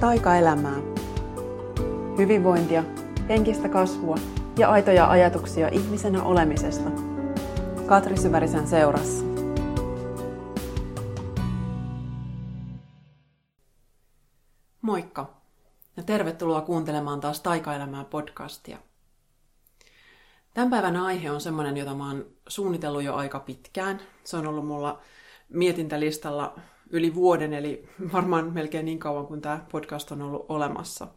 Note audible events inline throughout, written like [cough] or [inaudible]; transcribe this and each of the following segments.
taikaelämää. Hyvinvointia, henkistä kasvua ja aitoja ajatuksia ihmisenä olemisesta. Katri Syvärisen seurassa. Moikka ja tervetuloa kuuntelemaan taas Taikaelämää podcastia. Tämän päivän aihe on semmoinen, jota mä oon suunnitellut jo aika pitkään. Se on ollut mulla mietintälistalla yli vuoden, eli varmaan melkein niin kauan kuin tämä podcast on ollut olemassa.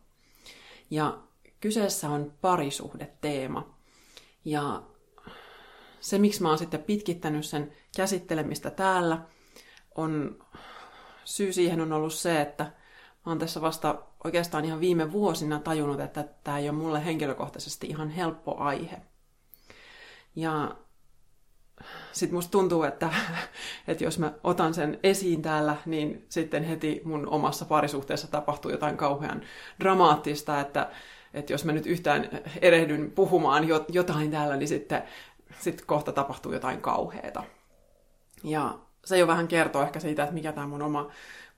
Ja kyseessä on parisuhdeteema. Ja se, miksi mä oon sitten pitkittänyt sen käsittelemistä täällä, on syy siihen on ollut se, että mä oon tässä vasta oikeastaan ihan viime vuosina tajunnut, että tämä ei ole mulle henkilökohtaisesti ihan helppo aihe. Ja sitten musta tuntuu, että, että jos mä otan sen esiin täällä, niin sitten heti mun omassa parisuhteessa tapahtuu jotain kauhean dramaattista, että, että jos mä nyt yhtään erehdyn puhumaan jotain täällä, niin sitten sit kohta tapahtuu jotain kauheata. Ja se jo vähän kertoo ehkä siitä, että mikä tämä mun oma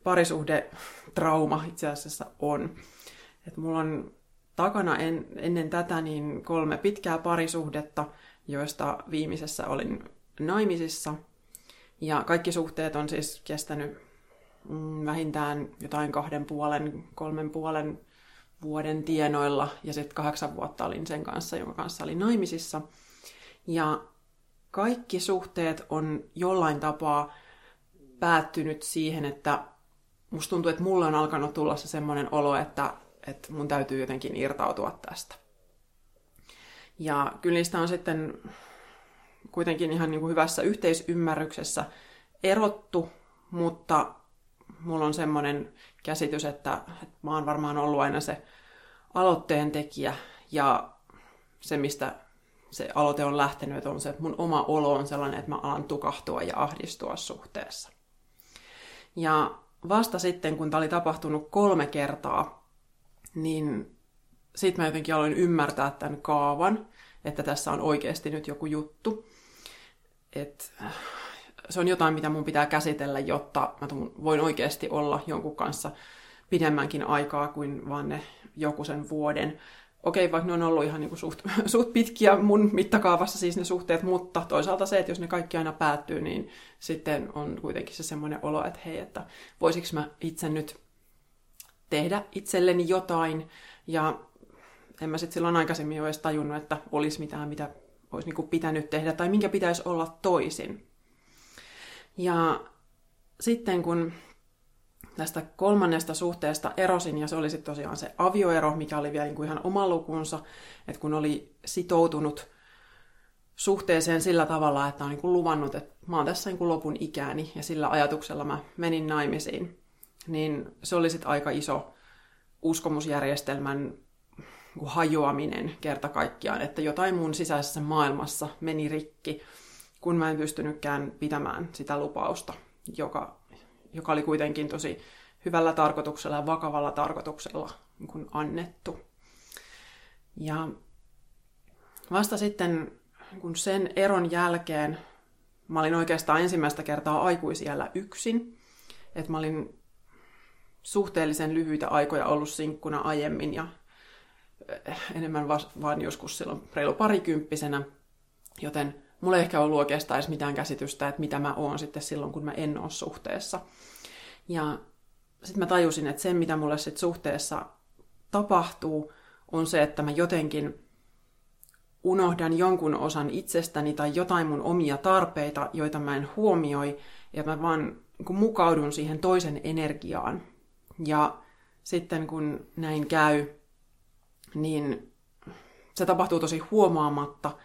parisuhdetrauma itse asiassa on. Että mulla on takana en, ennen tätä niin kolme pitkää parisuhdetta, joista viimeisessä olin naimisissa. Ja kaikki suhteet on siis kestänyt mm, vähintään jotain kahden puolen, kolmen puolen vuoden tienoilla. Ja sitten kahdeksan vuotta olin sen kanssa, jonka kanssa olin naimisissa. Ja kaikki suhteet on jollain tapaa päättynyt siihen, että musta tuntuu, että mulle on alkanut tulla se semmoinen olo, että, että mun täytyy jotenkin irtautua tästä. Ja kyllä niistä on sitten kuitenkin ihan niin kuin hyvässä yhteisymmärryksessä erottu, mutta mulla on semmoinen käsitys, että, että mä oon varmaan ollut aina se aloitteen tekijä ja se, mistä se aloite on lähtenyt, on se, että mun oma olo on sellainen, että mä alan tukahtua ja ahdistua suhteessa. Ja vasta sitten, kun tämä oli tapahtunut kolme kertaa, niin sitten mä jotenkin aloin ymmärtää tämän kaavan, että tässä on oikeasti nyt joku juttu että se on jotain, mitä mun pitää käsitellä, jotta mä voin oikeasti olla jonkun kanssa pidemmänkin aikaa kuin vaan ne joku sen vuoden. Okei, vaikka ne on ollut ihan niin suht, [laughs] suht pitkiä mun mittakaavassa siis ne suhteet, mutta toisaalta se, että jos ne kaikki aina päättyy, niin sitten on kuitenkin se semmoinen olo, että hei, että voisiko mä itse nyt tehdä itselleni jotain, ja en mä sitten silloin aikaisemmin ole edes tajunnut, että olisi mitään, mitä olisi niin kuin pitänyt tehdä tai minkä pitäisi olla toisin. Ja sitten kun tästä kolmannesta suhteesta erosin, ja se oli sitten tosiaan se avioero, mikä oli vielä niin kuin ihan oma lukunsa, että kun oli sitoutunut suhteeseen sillä tavalla, että on niin kuin luvannut, että mä oon tässä niin kuin lopun ikääni, ja sillä ajatuksella mä menin naimisiin, niin se oli sitten aika iso uskomusjärjestelmän niin hajoaminen kerta kaikkiaan, että jotain mun sisäisessä maailmassa meni rikki, kun mä en pystynytkään pitämään sitä lupausta, joka, joka oli kuitenkin tosi hyvällä tarkoituksella ja vakavalla tarkoituksella niin kuin annettu. Ja vasta sitten kun sen eron jälkeen mä olin oikeastaan ensimmäistä kertaa aikuisiellä yksin, että mä olin suhteellisen lyhyitä aikoja ollut sinkkuna aiemmin ja enemmän vaan joskus silloin reilu parikymppisenä, joten mulla ei ehkä ollut oikeastaan edes mitään käsitystä, että mitä mä oon sitten silloin, kun mä en ole suhteessa. Ja sitten mä tajusin, että se, mitä mulle sitten suhteessa tapahtuu, on se, että mä jotenkin unohdan jonkun osan itsestäni tai jotain mun omia tarpeita, joita mä en huomioi, ja mä vaan niin mukaudun siihen toisen energiaan. Ja sitten kun näin käy, niin se tapahtuu tosi huomaamatta,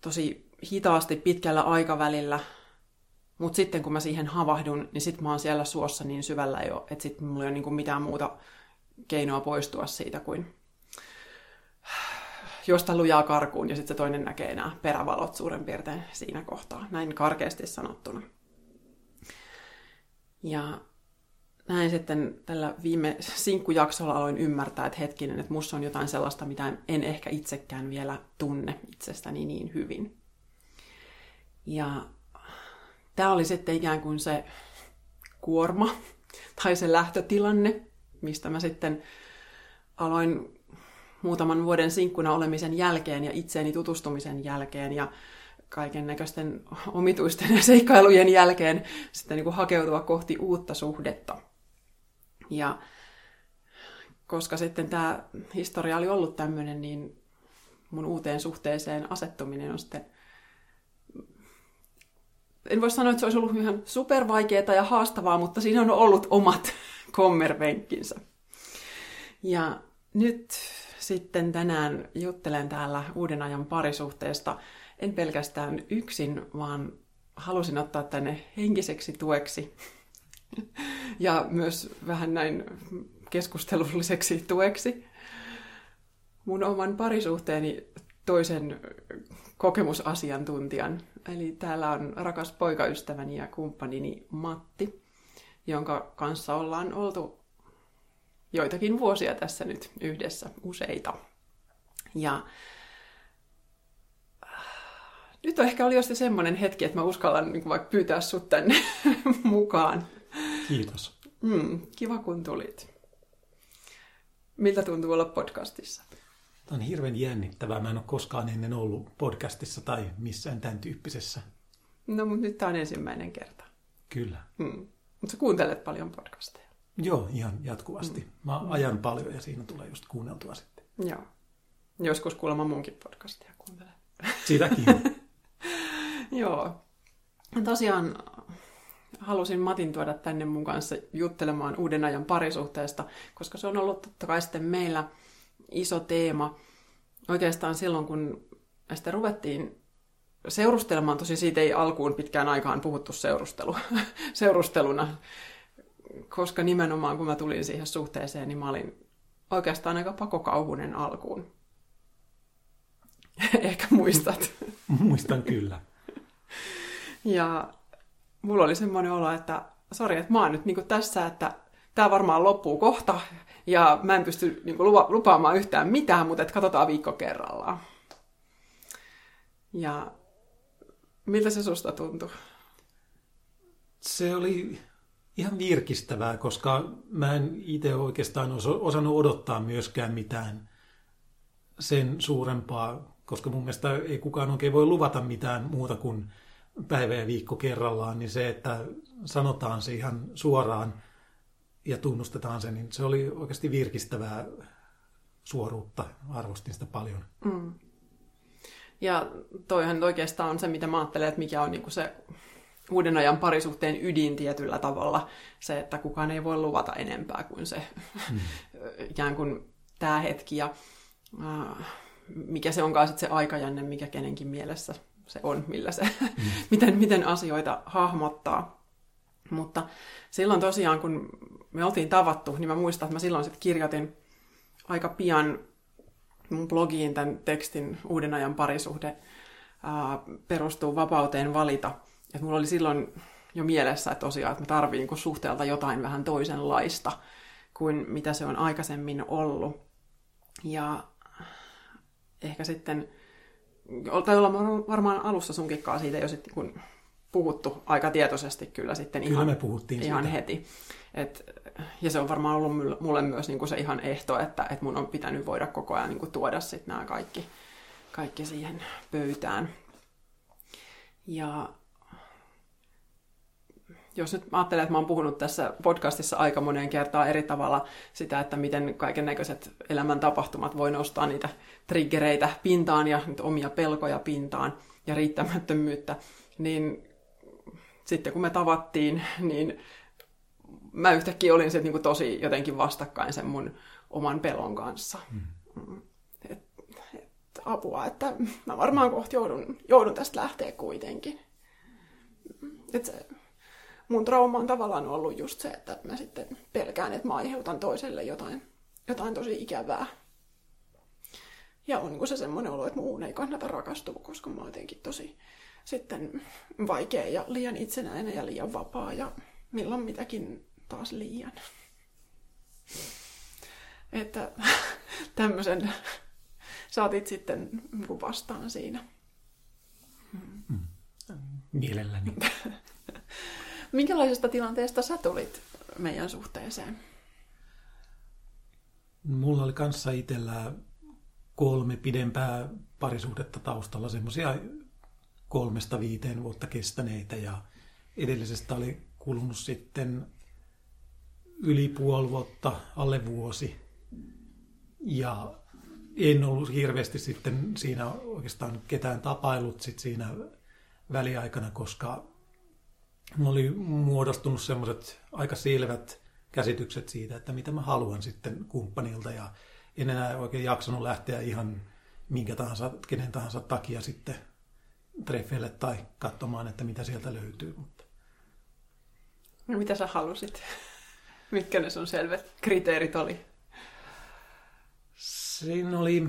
tosi hitaasti pitkällä aikavälillä, mutta sitten kun mä siihen havahdun, niin sitten mä oon siellä suossa niin syvällä jo, että sitten mulla ei ole niinku mitään muuta keinoa poistua siitä kuin josta lujaa karkuun ja sitten se toinen näkee nämä perävalot suurin piirtein siinä kohtaa, näin karkeasti sanottuna. Ja näin sitten tällä viime sinkkujaksolla aloin ymmärtää, että hetkinen, että musta on jotain sellaista, mitä en ehkä itsekään vielä tunne itsestäni niin hyvin. Ja tämä oli sitten ikään kuin se kuorma [laughs] tai se lähtötilanne, mistä mä sitten aloin muutaman vuoden sinkkuna olemisen jälkeen ja itseeni tutustumisen jälkeen ja kaiken näköisten omituisten [laughs] seikkailujen jälkeen sitten niin kuin hakeutua kohti uutta suhdetta. Ja koska sitten tämä historia oli ollut tämmöinen, niin mun uuteen suhteeseen asettuminen on sitten en voi sanoa, että se olisi ollut ihan supervaikeaa ja haastavaa, mutta siinä on ollut omat [laughs] kommervenkkinsä. Ja nyt sitten tänään juttelen täällä uuden ajan parisuhteesta, en pelkästään yksin, vaan halusin ottaa tänne henkiseksi tueksi ja myös vähän näin keskustelulliseksi tueksi mun oman parisuhteeni toisen kokemusasiantuntijan. Eli täällä on rakas poikaystäväni ja kumppanini Matti, jonka kanssa ollaan oltu joitakin vuosia tässä nyt yhdessä, useita. Ja äh, nyt on ehkä oli jo semmoinen hetki, että mä uskallan niin vaikka pyytää sut tänne [laughs] mukaan. Kiitos. Mm, kiva kun tulit. Miltä tuntuu olla podcastissa? Tämä on hirveän jännittävää. Mä en ole koskaan ennen ollut podcastissa tai missään tämän tyyppisessä. No, mutta nyt tämä on ensimmäinen kerta. Kyllä. Mm. Mutta sä kuuntelet paljon podcasteja. Joo, ihan jatkuvasti. Mm. Mä ajan paljon ja siinä tulee just kuunneltua sitten. Joo. Joskus kuulemma munkin podcastia kuuntelen. Sitäkin. [laughs] Joo. Tosiaan halusin Matin tuoda tänne mun kanssa juttelemaan uuden ajan parisuhteesta, koska se on ollut totta kai sitten meillä iso teema. Oikeastaan silloin, kun sitä ruvettiin seurustelemaan, tosi siitä ei alkuun pitkään aikaan puhuttu seurustelu, [laughs] seurusteluna, koska nimenomaan kun mä tulin siihen suhteeseen, niin mä olin oikeastaan aika pakokauhunen alkuun. [laughs] Ehkä muistat. Muistan kyllä. ja mulla oli semmoinen olo, että sori, että mä oon nyt niin tässä, että tämä varmaan loppuu kohta, ja mä en pysty niin lupa- lupaamaan yhtään mitään, mutta et katsotaan viikko kerrallaan. Ja miltä se susta tuntui? Se oli ihan virkistävää, koska mä en itse oikeastaan osannut odottaa myöskään mitään sen suurempaa, koska mun mielestä ei kukaan oikein voi luvata mitään muuta kuin päivä ja viikko kerrallaan, niin se, että sanotaan se ihan suoraan ja tunnustetaan se, niin se oli oikeasti virkistävää suoruutta. Arvostin sitä paljon. Mm. Ja toihan oikeastaan on se, mitä mä ajattelen, että mikä on niin kuin se uuden ajan parisuhteen ydin tietyllä tavalla. Se, että kukaan ei voi luvata enempää kuin se mm. [laughs] ikään kuin tämä hetki. Ja äh, mikä se onkaan sitten se aikajänne, mikä kenenkin mielessä se on, millä se, [laughs] miten, miten asioita hahmottaa. Mutta silloin tosiaan, kun me oltiin tavattu, niin mä muistan, että mä silloin sitten kirjoitin aika pian mun blogiin tämän tekstin Uuden ajan parisuhde ää, perustuu vapauteen valita. Et mulla oli silloin jo mielessä, että tosiaan, että mä tarviin niin suhteelta jotain vähän toisenlaista kuin mitä se on aikaisemmin ollut. Ja ehkä sitten tai ollaan varmaan alussa sunkikkaa siitä jo sitten kun puhuttu aika tietoisesti kyllä sitten kyllä ihan, me puhuttiin ihan siitä. heti. Et, ja se on varmaan ollut mulle myös niin kuin se ihan ehto, että, että mun on pitänyt voida koko ajan niin kuin tuoda sitten nämä kaikki, kaikki siihen pöytään. Ja jos nyt ajattelen, että mä oon puhunut tässä podcastissa aika moneen kertaan eri tavalla sitä, että miten kaiken näköiset elämän tapahtumat voi nostaa niitä triggereitä pintaan ja omia pelkoja pintaan ja riittämättömyyttä, niin sitten kun me tavattiin, niin mä yhtäkkiä olin sitten niin tosi jotenkin vastakkain sen mun oman pelon kanssa. Mm. Et, et, apua, että mä varmaan kohta joudun, joudun tästä lähteä kuitenkin. Et se, mun trauma on tavallaan ollut just se, että mä sitten pelkään, että mä aiheutan toiselle jotain, jotain tosi ikävää. Ja on niin se semmoinen olo, että muun ei kannata rakastua, koska mä oon jotenkin tosi sitten vaikea ja liian itsenäinen ja liian vapaa ja milloin mitäkin taas liian. Että [laughs] tämmöisen saatit sitten vastaan siinä. Mm. Mielelläni. [laughs] Minkälaisesta tilanteesta sä tulit meidän suhteeseen? Mulla oli kanssa itsellä kolme pidempää parisuhdetta taustalla, semmoisia kolmesta viiteen vuotta kestäneitä ja edellisestä oli kulunut sitten yli puoli vuotta, alle vuosi. Ja en ollut hirveästi sitten siinä oikeastaan ketään tapailut sit siinä väliaikana, koska oli muodostunut semmoiset aika selvät käsitykset siitä, että mitä mä haluan sitten kumppanilta ja en enää oikein jaksanut lähteä ihan minkä tahansa, kenen tahansa takia sitten treffeille tai katsomaan, että mitä sieltä löytyy. Mutta... No mitä sä halusit? Mitkä ne sun selvät kriteerit oli? Siinä oli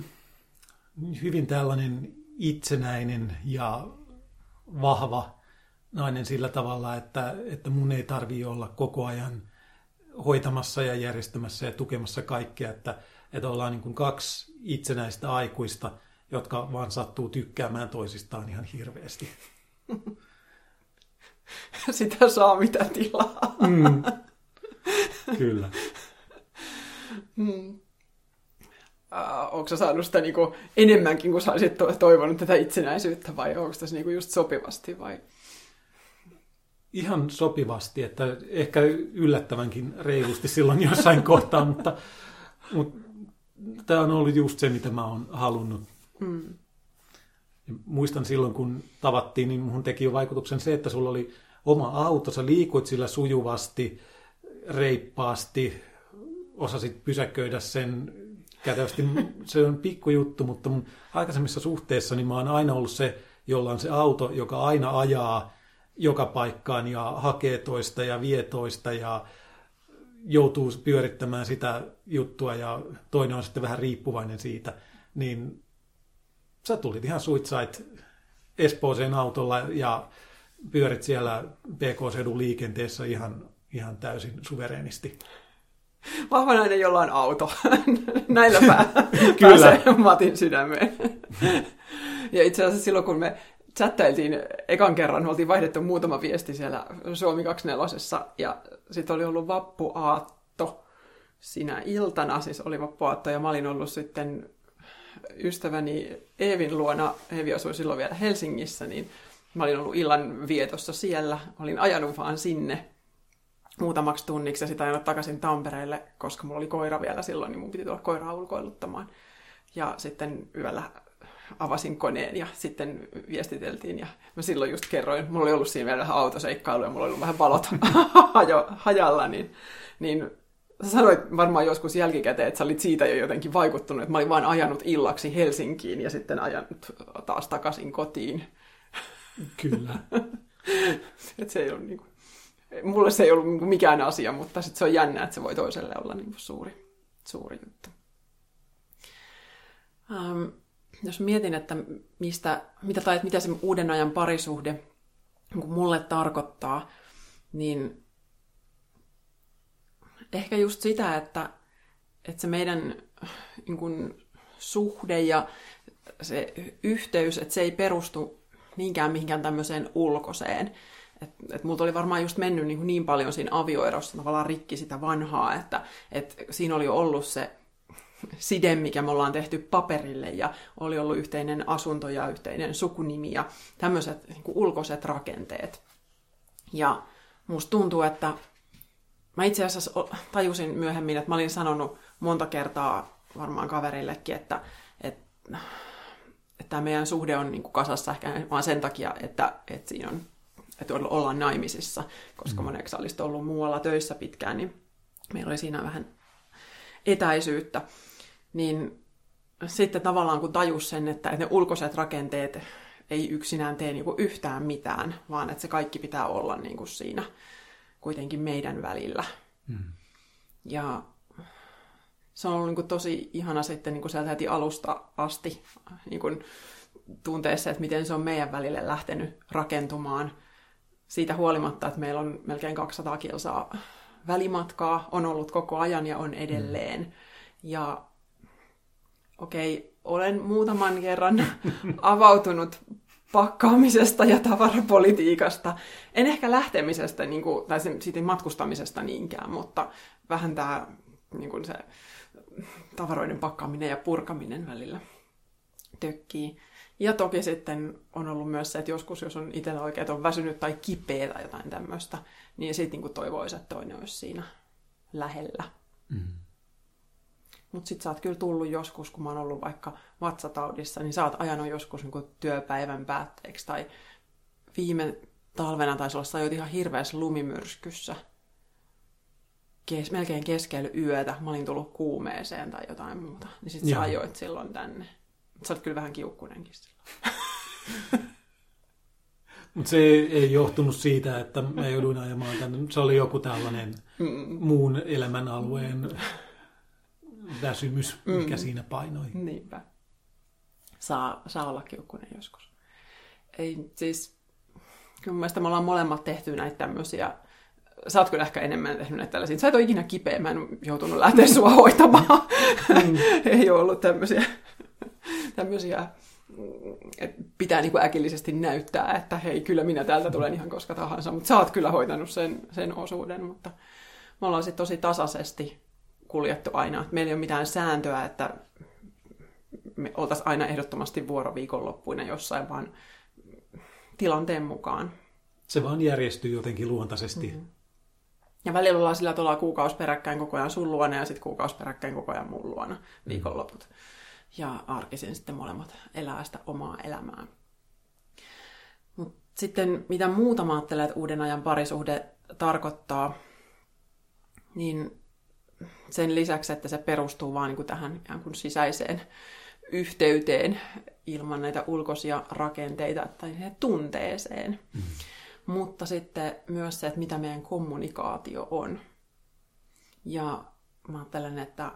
hyvin tällainen itsenäinen ja vahva nainen sillä tavalla, että, että mun ei tarvi olla koko ajan hoitamassa ja järjestämässä ja tukemassa kaikkea, että, että ollaan niin kuin kaksi itsenäistä aikuista, jotka vaan sattuu tykkäämään toisistaan ihan hirveästi. [laughs] Sitä saa mitä tilaa. Mm. Kyllä. Mm. Uh, onko sä saanut sitä niinku enemmänkin kuin sä olisit toivonut tätä itsenäisyyttä vai onko tässä niinku just sopivasti vai? Ihan sopivasti, että ehkä yllättävänkin reilusti silloin jossain kohtaa, mutta, mutta tämä on ollut just se, mitä mä oon halunnut. Mm. Muistan silloin, kun tavattiin, niin mun teki jo vaikutuksen se, että sulla oli oma auto, sä liikuit sillä sujuvasti, reippaasti, osasit pysäköidä sen kätevästi. [laughs] Se on pikkujuttu, mutta mun aikaisemmissa suhteissa niin mä oon aina ollut se, jolla on se auto, joka aina ajaa joka paikkaan ja hakee toista ja vie toista ja joutuu pyörittämään sitä juttua ja toinen on sitten vähän riippuvainen siitä, niin sä tulit ihan suitsait Espooseen autolla ja pyörit siellä PK-sedun liikenteessä ihan, ihan täysin suvereenisti. Vahva nainen, jolla on auto. [laughs] Näillä pää- Kyllä. Matin sydämeen. ja itse asiassa silloin, kun me chattailtiin ekan kerran, oltiin vaihdettu muutama viesti siellä Suomi 24 ja sitten oli ollut vappuaatto sinä iltana, siis oli vappuaatto ja mä olin ollut sitten ystäväni Eevin luona, Eevi asui silloin vielä Helsingissä, niin mä olin ollut illan vietossa siellä, olin ajanut vaan sinne muutamaksi tunniksi ja sitten ajanut takaisin Tampereelle, koska mulla oli koira vielä silloin, niin mun piti tulla koiraa ulkoiluttamaan. Ja sitten yöllä avasin koneen ja sitten viestiteltiin ja mä silloin just kerroin, mulla oli ollut siinä vielä vähän autoseikkailu ja mulla oli ollut vähän valot [laughs] hajalla, niin, niin sä sanoit varmaan joskus jälkikäteen, että sä olit siitä jo jotenkin vaikuttunut, että mä olin vaan ajanut illaksi Helsinkiin ja sitten ajanut taas takaisin kotiin. Kyllä. [laughs] että se ei ollut niinku, mulle se ei ollut niinku mikään asia, mutta sitten se on jännä, että se voi toiselle olla niinku suuri, suuri juttu. Um, jos mietin, että mistä, mitä, tai mitä se uuden ajan parisuhde niin mulle tarkoittaa, niin ehkä just sitä, että, että se meidän niin kuin, suhde ja se yhteys, että se ei perustu niinkään mihinkään tämmöiseen ulkoiseen. Että et multa oli varmaan just mennyt niin, niin paljon siinä avioerossa tavallaan rikki sitä vanhaa, että et siinä oli ollut se side, mikä me ollaan tehty paperille ja oli ollut yhteinen asunto ja yhteinen sukunimi ja tämmöiset niin ulkoiset rakenteet. Ja musta tuntuu, että mä itse asiassa tajusin myöhemmin, että mä olin sanonut monta kertaa varmaan kaverillekin, että, että, että tämä meidän suhde on niin kasassa ehkä vaan sen takia, että, että siinä on että ollaan naimisissa, koska mm. moneksi olisi ollut muualla töissä pitkään, niin meillä oli siinä vähän etäisyyttä niin sitten tavallaan kun tajus sen, että ne ulkoiset rakenteet ei yksinään tee niin kuin yhtään mitään, vaan että se kaikki pitää olla niin kuin siinä kuitenkin meidän välillä. Mm. Ja se on ollut niin kuin tosi ihana sitten niin kuin sieltä heti alusta asti niin kuin tunteessa, että miten se on meidän välille lähtenyt rakentumaan. Siitä huolimatta, että meillä on melkein 200 kilsaa välimatkaa, on ollut koko ajan ja on edelleen. Mm. Ja okei, olen muutaman kerran [laughs] avautunut pakkaamisesta ja tavarapolitiikasta. En ehkä lähtemisestä niin kuin, tai siitä matkustamisesta niinkään, mutta vähän tämä niin kuin se tavaroiden pakkaaminen ja purkaminen välillä tökkii. Ja toki sitten on ollut myös se, että joskus, jos on itsellä oikein, on väsynyt tai kipeä tai jotain tämmöistä, niin sitten niin toivoisi, että toinen olisi siinä lähellä. Mm. Mutta sitten sä oot kyllä tullut joskus, kun mä oon ollut vaikka vatsataudissa, niin sä oot ajanut joskus niin työpäivän päätteeksi. Tai viime talvena taisi olla, sä ihan hirveässä lumimyrskyssä. Kes, melkein keskellä yötä. Mä olin tullut kuumeeseen tai jotain muuta. Niin sit sä ajoit silloin tänne. Sä oot kyllä vähän kiukkunenkin silloin. [laughs] Mutta se ei johtunut siitä, että mä jouduin ajamaan tänne. Se oli joku tällainen mm. muun elämän alueen väsymys, mikä mm. siinä painoi. Niinpä. Saa, saa olla kiukkunen joskus. Ei, siis, kyllä mielestä me ollaan molemmat tehty näitä tämmöisiä sä oot kyllä ehkä enemmän tehnyt näitä tällaisia. Sä et ole ikinä kipeä, mä en joutunut lähteä sua hoitamaan. Mm. [laughs] Ei ole ollut tämmöisiä, tämmöisiä että pitää niin kuin äkillisesti näyttää, että hei, kyllä minä täältä tulen ihan koska tahansa, mutta sä oot kyllä hoitanut sen, sen osuuden, mutta me ollaan sitten tosi tasaisesti kuljettu aina. Meillä ei ole mitään sääntöä, että me oltaisiin aina ehdottomasti vuoroviikonloppuina jossain, vaan tilanteen mukaan. Se vaan järjestyy jotenkin luontaisesti. Mm-hmm. Ja välillä ollaan sillä tavalla kuukausi peräkkäin koko ajan sun luona ja sitten kuukausi peräkkäin koko ajan mun luona viikonloput. Mm-hmm ja arkisin sitten molemmat elää sitä omaa elämää. Mut sitten mitä muuta mä ajattelen, että uuden ajan parisuhde tarkoittaa, niin sen lisäksi, että se perustuu vaan niin tähän ikään kuin sisäiseen yhteyteen ilman näitä ulkoisia rakenteita tai tunteeseen. Mm. Mutta sitten myös se, että mitä meidän kommunikaatio on. Ja mä ajattelen, että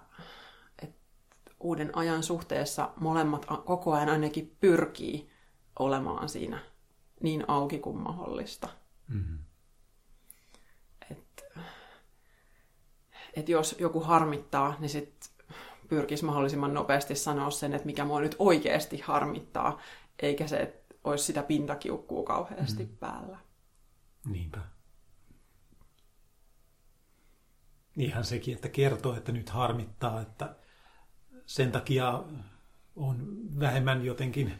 uuden ajan suhteessa molemmat koko ajan ainakin pyrkii olemaan siinä niin auki kuin mahdollista. Mm-hmm. Et jos joku harmittaa, niin sit pyrkisi mahdollisimman nopeasti sanoa sen, että mikä mua nyt oikeasti harmittaa, eikä se, että olisi sitä pintakiukkuu kauheasti mm. päällä. Niinpä. Ihan sekin, että kertoo, että nyt harmittaa, että sen takia on vähemmän jotenkin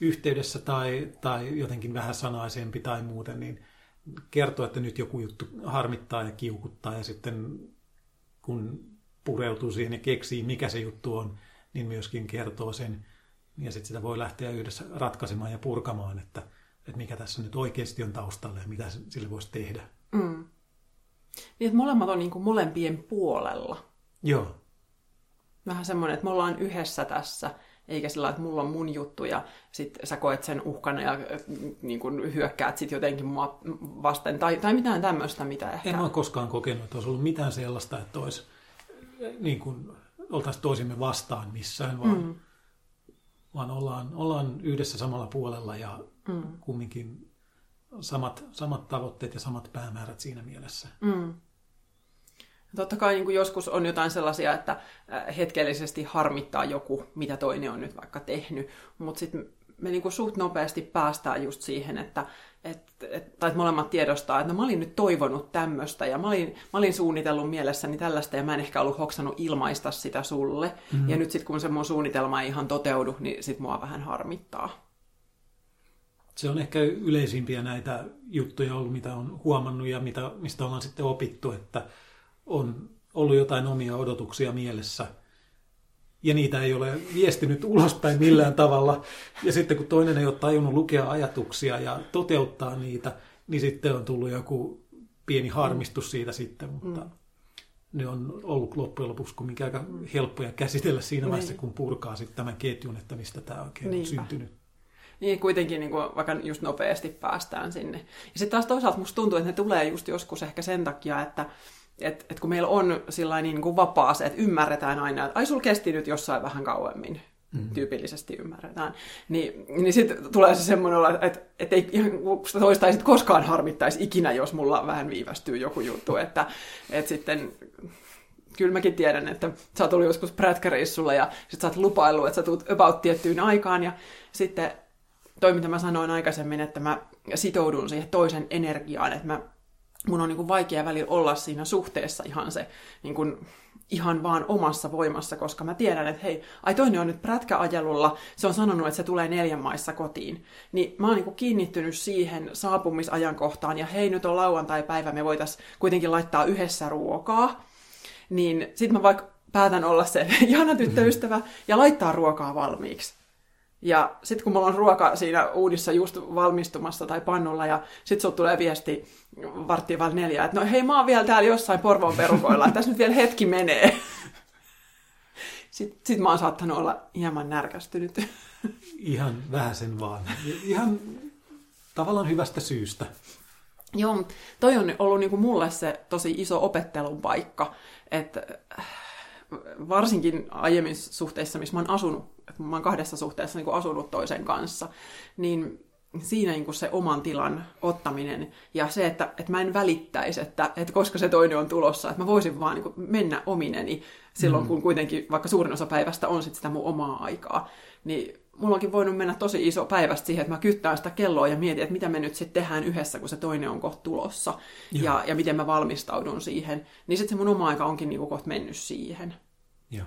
yhteydessä tai, tai jotenkin vähän sanaisempi tai muuten, niin kertoo, että nyt joku juttu harmittaa ja kiukuttaa ja sitten kun pureutuu siihen ja keksii, mikä se juttu on, niin myöskin kertoo sen ja sitten sitä voi lähteä yhdessä ratkaisemaan ja purkamaan, että, että mikä tässä nyt oikeasti on taustalla ja mitä sille voisi tehdä. Mm. Niin, että molemmat on niin kuin molempien puolella. Joo vähän semmoinen, että me ollaan yhdessä tässä, eikä sillä että mulla on mun juttu ja sit sä koet sen uhkana ja niin kun hyökkäät sit jotenkin mua vasten tai, tai mitään tämmöistä, mitä ehkä... En ole koskaan kokenut, että olisi ollut mitään sellaista, että olisi, niin kuin, oltaisiin toisimme vastaan missään, vaan, mm. vaan ollaan, ollaan yhdessä samalla puolella ja mm. kumminkin samat, samat tavoitteet ja samat päämäärät siinä mielessä. Mm. Totta kai niin kuin joskus on jotain sellaisia, että äh, hetkellisesti harmittaa joku, mitä toinen on nyt vaikka tehnyt, mutta sitten me niin kuin suht nopeasti päästään just siihen, että, et, et, tai että molemmat tiedostaa, että no, mä olin nyt toivonut tämmöistä ja mä olin, mä olin suunnitellut mielessäni tällaista ja mä en ehkä ollut hoksannut ilmaista sitä sulle. Mm-hmm. Ja nyt sitten kun se mun suunnitelma ei ihan toteudu, niin sit mua vähän harmittaa. Se on ehkä yleisimpiä näitä juttuja ollut, mitä on huomannut ja mitä, mistä ollaan sitten opittu, että on ollut jotain omia odotuksia mielessä ja niitä ei ole viestinyt ulospäin millään tavalla. Ja sitten kun toinen ei ole tajunnut lukea ajatuksia ja toteuttaa niitä, niin sitten on tullut joku pieni harmistus siitä sitten, mutta mm. ne on ollut loppujen lopuksi kumminkin aika helppoja käsitellä siinä vaiheessa, niin. kun purkaa sitten tämän ketjun, että mistä tämä oikein Niinpä. on syntynyt. Niin kuitenkin niin kuin, vaikka just nopeasti päästään sinne. Ja sitten taas toisaalta musta tuntuu, että ne tulee just joskus ehkä sen takia, että että et kun meillä on sillä niin kuin vapaa se, että ymmärretään aina, että ai sulla kesti nyt jossain vähän kauemmin, mm-hmm. tyypillisesti ymmärretään, niin, niin sitten tulee se semmoinen olla, että, että ei ihan toista ei sit koskaan harmittaisi ikinä, jos mulla vähän viivästyy joku juttu, että, että sitten kyllä mäkin tiedän, että sä oot ollut joskus prätkäreissulla ja sit sä oot lupaillut, että sä tulet about tiettyyn aikaan. Ja sitten toi, mitä mä sanoin aikaisemmin, että mä sitoudun siihen toisen energiaan, että mä mun on niin vaikea välillä olla siinä suhteessa ihan se niin kuin, ihan vaan omassa voimassa, koska mä tiedän, että hei, ai toinen on nyt prätkäajelulla, se on sanonut, että se tulee neljän maissa kotiin. Niin mä oon niin kiinnittynyt siihen saapumisajankohtaan, ja hei, nyt on lauantai-päivä, me voitaisiin kuitenkin laittaa yhdessä ruokaa. Niin sit mä vaikka päätän olla se [laughs] ihana tyttöystävä ja laittaa ruokaa valmiiksi. Ja sitten kun mulla on ruoka siinä uudissa just valmistumassa tai pannulla, ja sitten sulla tulee viesti varttiin vaan neljä, että no hei, mä oon vielä täällä jossain Porvoon perukoilla, että tässä nyt vielä hetki menee. [laughs] Sitten sit mä oon saattanut olla hieman närkästynyt. [laughs] Ihan vähäsen vaan. Ihan tavallaan hyvästä syystä. Joo, toi on ollut niinku mulle se tosi iso opettelun paikka, että varsinkin aiemmin suhteissa, missä mä oon asunut, että mä oon kahdessa suhteessa niin asunut toisen kanssa, niin siinä niin kuin se oman tilan ottaminen ja se, että, että mä en välittäisi, että, että koska se toinen on tulossa, että mä voisin vaan niin kuin mennä omineni silloin, mm. kun kuitenkin vaikka suurin osa päivästä on sit sitä mun omaa aikaa, niin mulla onkin voinut mennä tosi iso päivästä siihen, että mä kyttään sitä kelloa ja mietin, että mitä me nyt sitten tehdään yhdessä, kun se toinen on kohta tulossa ja, ja miten mä valmistaudun siihen. Niin sitten se mun oma aika onkin niinku kohta mennyt siihen. Joo.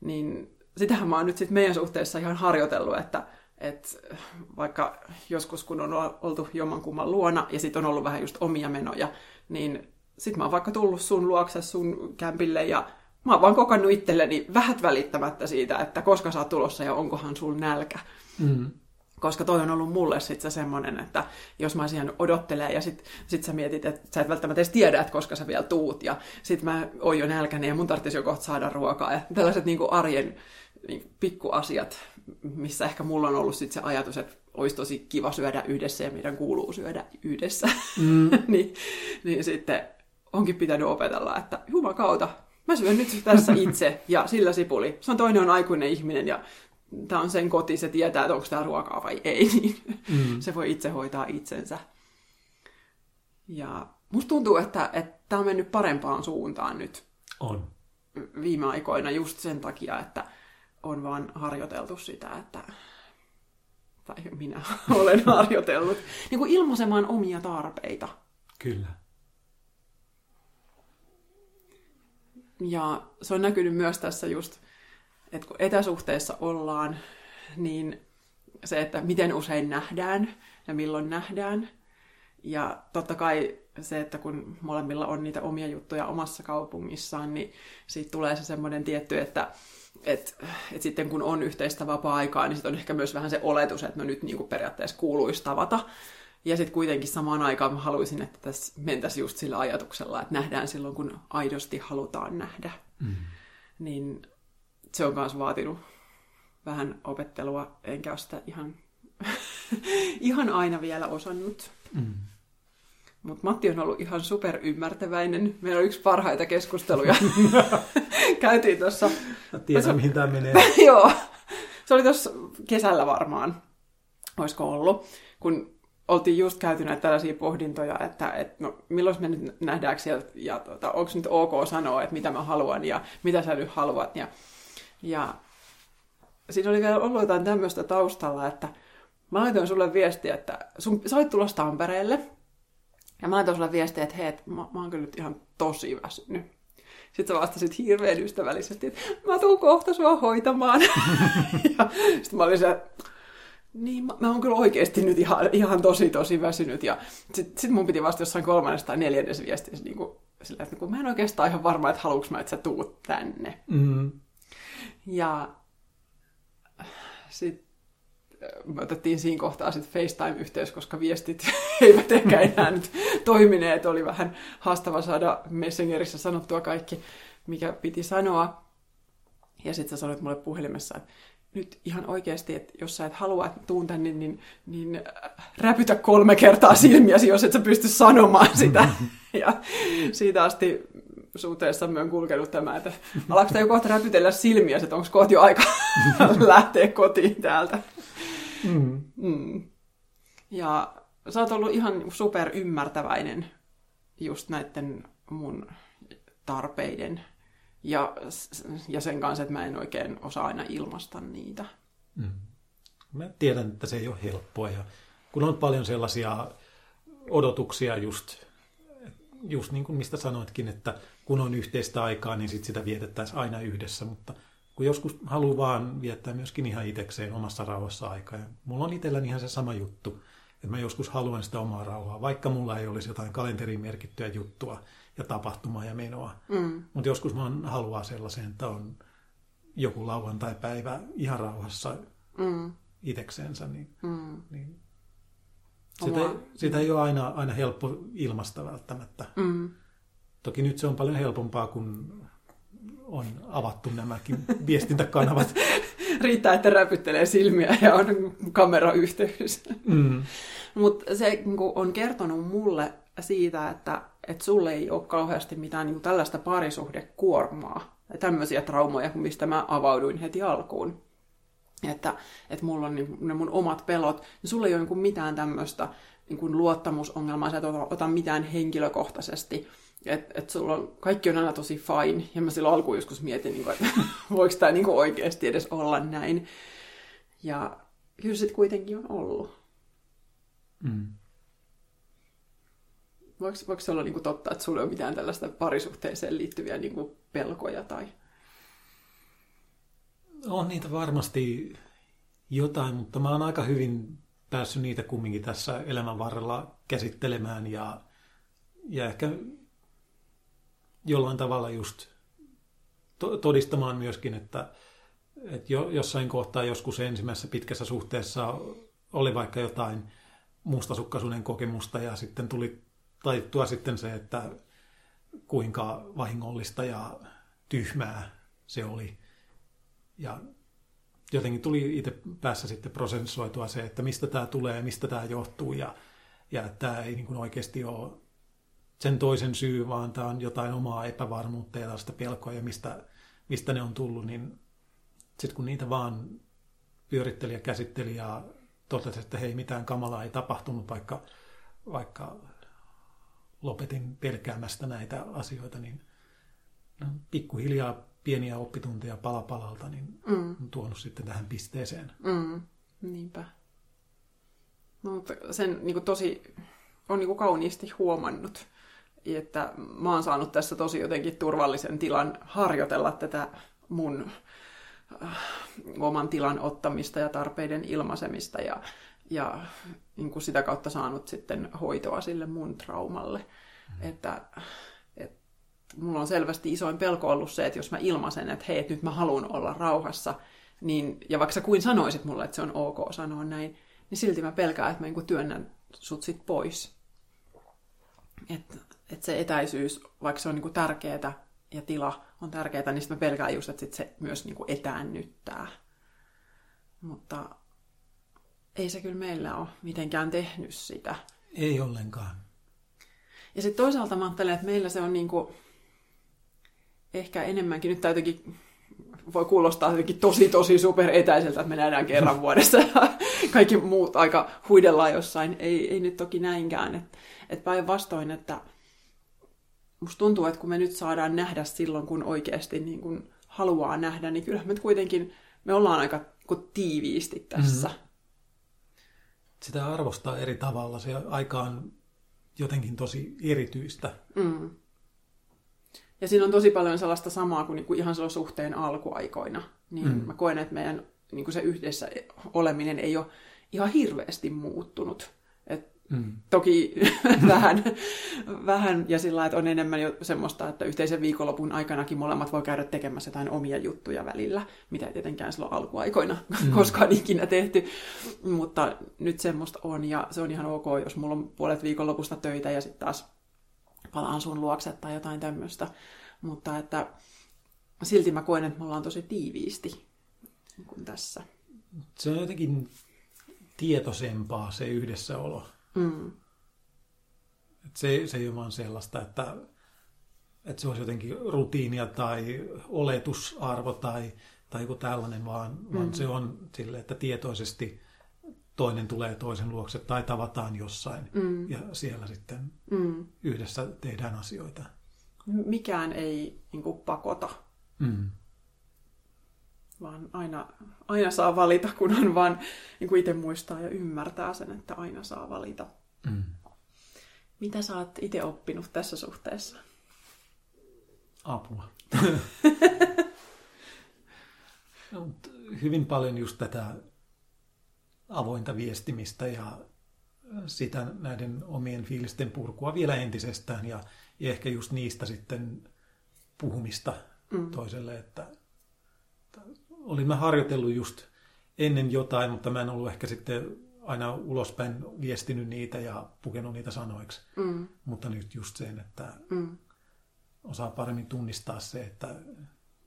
Niin sitähän mä oon nyt sitten meidän suhteessa ihan harjoitellut, että, että vaikka joskus kun on oltu jommankumman luona ja sitten on ollut vähän just omia menoja, niin sitten mä oon vaikka tullut sun luokse sun kämpille ja mä oon vaan kokannut itselleni vähät välittämättä siitä, että koska sä oot tulossa ja onkohan sul nälkä. Mm. Koska toi on ollut mulle sitten se semmoinen, että jos mä olisin odottelee ja sit, sit sä mietit, että sä et välttämättä edes tiedä, että koska sä vielä tuut ja sit mä oon jo nälkäinen ja mun tarvitsisi jo kohta saada ruokaa ja tällaiset niin kuin arjen pikkuasiat, missä ehkä mulla on ollut sit se ajatus, että olisi tosi kiva syödä yhdessä ja meidän kuuluu syödä yhdessä. Mm. [laughs] niin, niin sitten onkin pitänyt opetella, että jumakauta, mä syön nyt tässä itse ja sillä sipuli. Se on toinen on aikuinen ihminen ja tämä on sen koti, se tietää, että onko tämä ruokaa vai ei, [laughs] niin mm. se voi itse hoitaa itsensä. Ja musta tuntuu, että, että tämä on mennyt parempaan suuntaan nyt. On. Viime aikoina just sen takia, että on vaan harjoiteltu sitä, että tai minä [laughs] olen harjoitellut, niin kuin ilmaisemaan omia tarpeita. Kyllä. Ja se on näkynyt myös tässä just, että kun etäsuhteessa ollaan, niin se, että miten usein nähdään ja milloin nähdään. Ja totta kai se, että kun molemmilla on niitä omia juttuja omassa kaupungissaan, niin siitä tulee se semmoinen tietty, että et, et sitten kun on yhteistä vapaa-aikaa, niin sitten on ehkä myös vähän se oletus, että no nyt niin kuin periaatteessa kuuluisi tavata. Ja sitten kuitenkin samaan aikaan mä haluaisin, että tässä mentäisiin just sillä ajatuksella, että nähdään silloin, kun aidosti halutaan nähdä. Mm. Niin se on myös vaatinut vähän opettelua, enkä ole sitä ihan, [laughs] ihan aina vielä osannut. Mm. Mutta Matti on ollut ihan super ymmärtäväinen. Meillä on yksi parhaita keskusteluja. [laughs] Käytiin tuossa... Tiedän, mihin tämä menee. [laughs] Joo. Se oli tuossa kesällä varmaan, olisiko ollut, kun oltiin just käyty näitä tällaisia pohdintoja, että, että no, milloin me nyt nähdäänkö sieltä, ja tota, onko nyt ok sanoa, että mitä mä haluan, ja mitä sä nyt haluat. Ja, ja siinä oli vielä ollut jotain tämmöistä taustalla, että mä laitoin sulle viestiä, että sun, sä olit tulossa Tampereelle, ja mä laitoin sulle viestiä, että hei, mä, mä oon kyllä nyt ihan tosi väsynyt. Sitten sä vastasit hirveän ystävällisesti, että mä tuun kohta sua hoitamaan. [laughs] ja sitten mä olin se, niin mä, mä oon kyllä oikeasti nyt ihan, ihan tosi tosi väsynyt. Ja sitten sit mun piti vasta jossain kolmannessa tai neljännessä viestissä niin kuin, sillä, että kun mä en oikeastaan ihan varma, että haluuks mä, että sä tuut tänne. Mm. Ja sitten me otettiin siinä kohtaa sitten FaceTime-yhteys, koska viestit [laughs] eivät ehkä enää nyt toimineet. Oli vähän haastava saada Messengerissä sanottua kaikki, mikä piti sanoa. Ja sitten sä sanoit mulle puhelimessa, että nyt ihan oikeasti, että jos sä et halua, että tuun tänne, niin, niin äh, räpytä kolme kertaa silmiäsi, jos et sä pysty sanomaan sitä. [laughs] Ja siitä asti suhteessa on kulkenut tämä, että alkaa jo kohta räpytellä silmiä, että onko kohta jo aika [laughs] lähteä kotiin täältä. Mm. Mm. Ja sä oot ollut ihan super ymmärtäväinen just näiden mun tarpeiden ja, ja sen kanssa, että mä en oikein osaa aina ilmaista niitä. Mm. Mä tiedän, että se ei ole helppoa ja kun on paljon sellaisia odotuksia just, just niin kuin mistä sanoitkin, että kun on yhteistä aikaa, niin sit sitä vietettäisiin aina yhdessä, mutta kun joskus haluaa vaan viettää myöskin ihan itsekseen omassa rauhassa aikaa. Ja mulla on itselläni ihan se sama juttu, että mä joskus haluan sitä omaa rauhaa, vaikka mulla ei olisi jotain kalenteriin merkittyä juttua ja tapahtumaa ja menoa. Mm. Mutta joskus mä haluaa sellaisen, että on joku lauantai-päivä ihan rauhassa mm. itseksensä, niin, mm. niin sitä, Oma... sitä ei ole aina, aina helppo ilmasta välttämättä. Mm. Toki nyt se on paljon helpompaa, kun on avattu nämäkin viestintäkanavat. [laughs] Riittää, että räpyttelee silmiä ja on kamerayhteys. Mm. Mutta se niin on kertonut mulle siitä, että, että sulle ei ole kauheasti mitään niin tällaista parisuhdekuormaa. Tämmöisiä traumoja, mistä mä avauduin heti alkuun. Että, että mulla on niin, ne mun omat pelot. Ja sulla ei ole niin mitään tämmöistä niin luottamusongelmaa, sä et ota, ota mitään henkilökohtaisesti että et sulla on, kaikki on aina tosi fine. Ja mä silloin alkuun joskus mietin, niin kuin, että [laughs] voiko tämä niin oikeasti edes olla näin. Ja kyllä sitten kuitenkin on ollut. Mm. Voiko, voiko se olla niin kuin totta, että sulla ei ole mitään tällaista parisuhteeseen liittyviä niin kuin pelkoja? Tai... On niitä varmasti jotain, mutta mä oon aika hyvin päässyt niitä kumminkin tässä elämän varrella käsittelemään ja, ja ehkä jollain tavalla just todistamaan myöskin, että, että jo, jossain kohtaa joskus ensimmäisessä pitkässä suhteessa oli vaikka jotain mustasukkaisuuden kokemusta ja sitten tuli taittua sitten se, että kuinka vahingollista ja tyhmää se oli. Ja jotenkin tuli itse päässä sitten prosessoitua se, että mistä tämä tulee, mistä tämä johtuu ja, ja tämä ei niin kuin oikeasti ole sen toisen syy, vaan tämä on jotain omaa epävarmuutta ja tällaista pelkoa ja mistä, mistä ne on tullut, niin sitten kun niitä vaan pyöritteli ja käsitteli ja totesi, että hei, mitään kamalaa ei tapahtunut, vaikka, vaikka lopetin pelkäämästä näitä asioita, niin no, pikkuhiljaa pieniä oppitunteja pala palalta, niin mm. on tuonut sitten tähän pisteeseen. Mm. Niinpä. No, mutta sen niin kuin tosi on niin kuin kauniisti huomannut, että mä oon saanut tässä tosi jotenkin turvallisen tilan harjoitella tätä mun äh, oman tilan ottamista ja tarpeiden ilmaisemista ja, ja niin kuin sitä kautta saanut sitten hoitoa sille mun traumalle. Mm. Että, että mulla on selvästi isoin pelko ollut se, että jos mä ilmaisen, että hei, että nyt mä haluan olla rauhassa, niin, ja vaikka sä kuin sanoisit mulle, että se on ok sanoa näin, niin silti mä pelkään, että mä niin työnnän sut sit pois. Että että se etäisyys, vaikka se on niinku tärkeää ja tila on tärkeää, niin sitten mä pelkään just, että sit se myös niinku etäännyttää. Mutta ei se kyllä meillä ole mitenkään tehnyt sitä. Ei ollenkaan. Ja sitten toisaalta mä ajattelen, että meillä se on niinku ehkä enemmänkin, nyt jotenkin voi kuulostaa jotenkin tosi tosi super etäiseltä, että me nähdään kerran vuodessa ja kaikki muut aika huidellaan jossain. Ei, ei nyt toki näinkään. Että et päinvastoin, että musta tuntuu, että kun me nyt saadaan nähdä silloin, kun oikeasti niin kun haluaa nähdä, niin kyllähän me kuitenkin, me ollaan aika tiiviisti tässä. Mm-hmm. Sitä arvostaa eri tavalla. Se aika on jotenkin tosi erityistä. Mm. Ja siinä on tosi paljon sellaista samaa kuin, niin kuin ihan silloin suhteen alkuaikoina. Niin mm. mä koen, että meidän niin kuin se yhdessä oleminen ei ole ihan hirveästi muuttunut. Mm. Toki [laughs] vähän, vähän, ja sillä että on enemmän jo semmoista, että yhteisen viikonlopun aikanakin molemmat voi käydä tekemässä jotain omia juttuja välillä, mitä ei tietenkään silloin alkuaikoina [laughs] mm. koskaan ikinä tehty, mutta nyt semmoista on, ja se on ihan ok, jos mulla on puolet viikonlopusta töitä, ja sitten taas palaan sun luokse tai jotain tämmöistä, mutta että silti mä koen, että me ollaan tosi tiiviisti niin kuin tässä. Se on jotenkin tietoisempaa se yhdessäolo. Mm. Et se, se ei ole vaan sellaista, että, että se olisi jotenkin rutiinia tai oletusarvo tai, tai joku tällainen, vaan, mm. vaan se on sille, että tietoisesti toinen tulee toisen luokse tai tavataan jossain mm. ja siellä sitten mm. yhdessä tehdään asioita. Mikään ei niin kuin, pakota. Mm vaan aina, aina saa valita, kunhan vaan niin kuin itse muistaa ja ymmärtää sen, että aina saa valita. Mm. Mitä sä oot itse oppinut tässä suhteessa? Apua. [laughs] no, hyvin paljon just tätä avointa viestimistä ja sitä näiden omien fiilisten purkua vielä entisestään ja, ja ehkä just niistä sitten puhumista mm. toiselle, että, että olin mä harjoitellut just ennen jotain, mutta mä en ollut ehkä sitten aina ulospäin viestinyt niitä ja pukenut niitä sanoiksi. Mm. Mutta nyt just sen, että mm. osaa paremmin tunnistaa se, että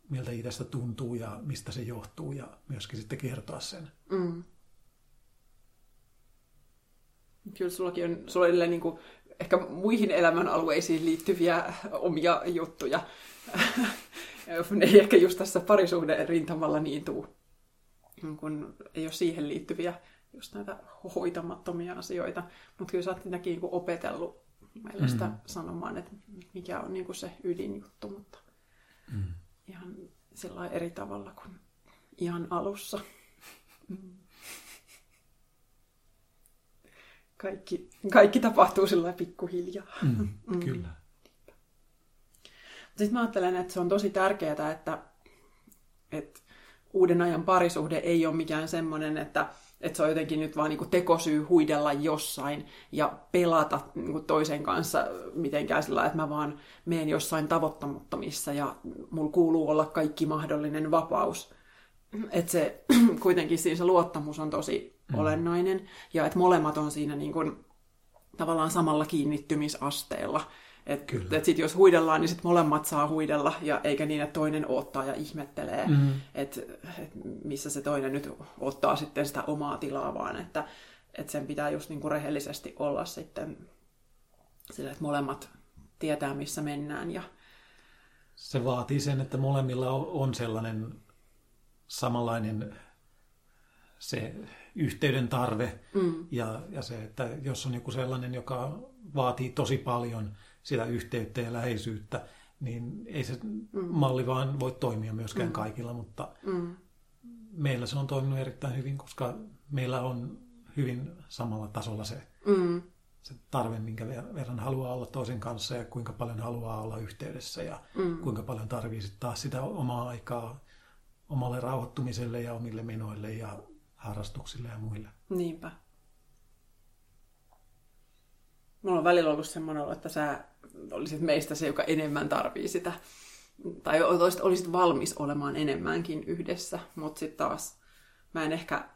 miltä itsestä tuntuu ja mistä se johtuu ja myöskin sitten kertoa sen. Mm. Kyllä sullakin on, sulla on niin kuin, ehkä muihin elämänalueisiin liittyviä omia juttuja. [laughs] ne ei ehkä just tässä parisuhde rintamalla niin tuu, kun ei ole siihen liittyviä just näitä hoitamattomia asioita. Mutta kyllä sä oot niin opetellut mielestä mm. sanomaan, että mikä on niin kuin se ydinjuttu, mutta mm. ihan sillä eri tavalla kuin ihan alussa. Mm. Kaikki, kaikki tapahtuu sillä pikkuhiljaa. Mm, mm. Kyllä. Sitten mä ajattelen, että se on tosi tärkeää, että, että uuden ajan parisuhde ei ole mikään semmoinen, että, että se on jotenkin nyt vaan niin tekosyy huidella jossain ja pelata niin toisen kanssa mitenkään sillä että mä vaan meen jossain tavoittamattomissa ja mulla kuuluu olla kaikki mahdollinen vapaus. Että se [clears throat] kuitenkin siinä se luottamus on tosi mm. olennainen ja että molemmat on siinä niin kuin, tavallaan samalla kiinnittymisasteella. Että et sitten jos huidellaan, niin sitten molemmat saa huidella, ja eikä niin, että toinen ottaa ja ihmettelee, mm. että et missä se toinen nyt ottaa sitten sitä omaa tilaa, vaan että et sen pitää just niinku rehellisesti olla sitten sillä, että molemmat tietää, missä mennään. Ja... Se vaatii sen, että molemmilla on sellainen samanlainen se yhteyden tarve mm. ja, ja se, että jos on joku sellainen, joka vaatii tosi paljon sitä yhteyttä ja läheisyyttä, niin ei se mm. malli vaan voi toimia myöskään mm. kaikilla, mutta mm. meillä se on toiminut erittäin hyvin, koska meillä on hyvin samalla tasolla se, mm. se tarve, minkä verran haluaa olla toisen kanssa ja kuinka paljon haluaa olla yhteydessä ja mm. kuinka paljon tarvii sitten taas sitä omaa aikaa omalle rauhoittumiselle ja omille menoille ja harrastuksille ja muille. Niinpä. Mulla on välillä ollut semmoinen olo, että sä olisit meistä se, joka enemmän tarvii sitä. Tai olisit, olisit valmis olemaan enemmänkin yhdessä, mutta sitten taas mä en ehkä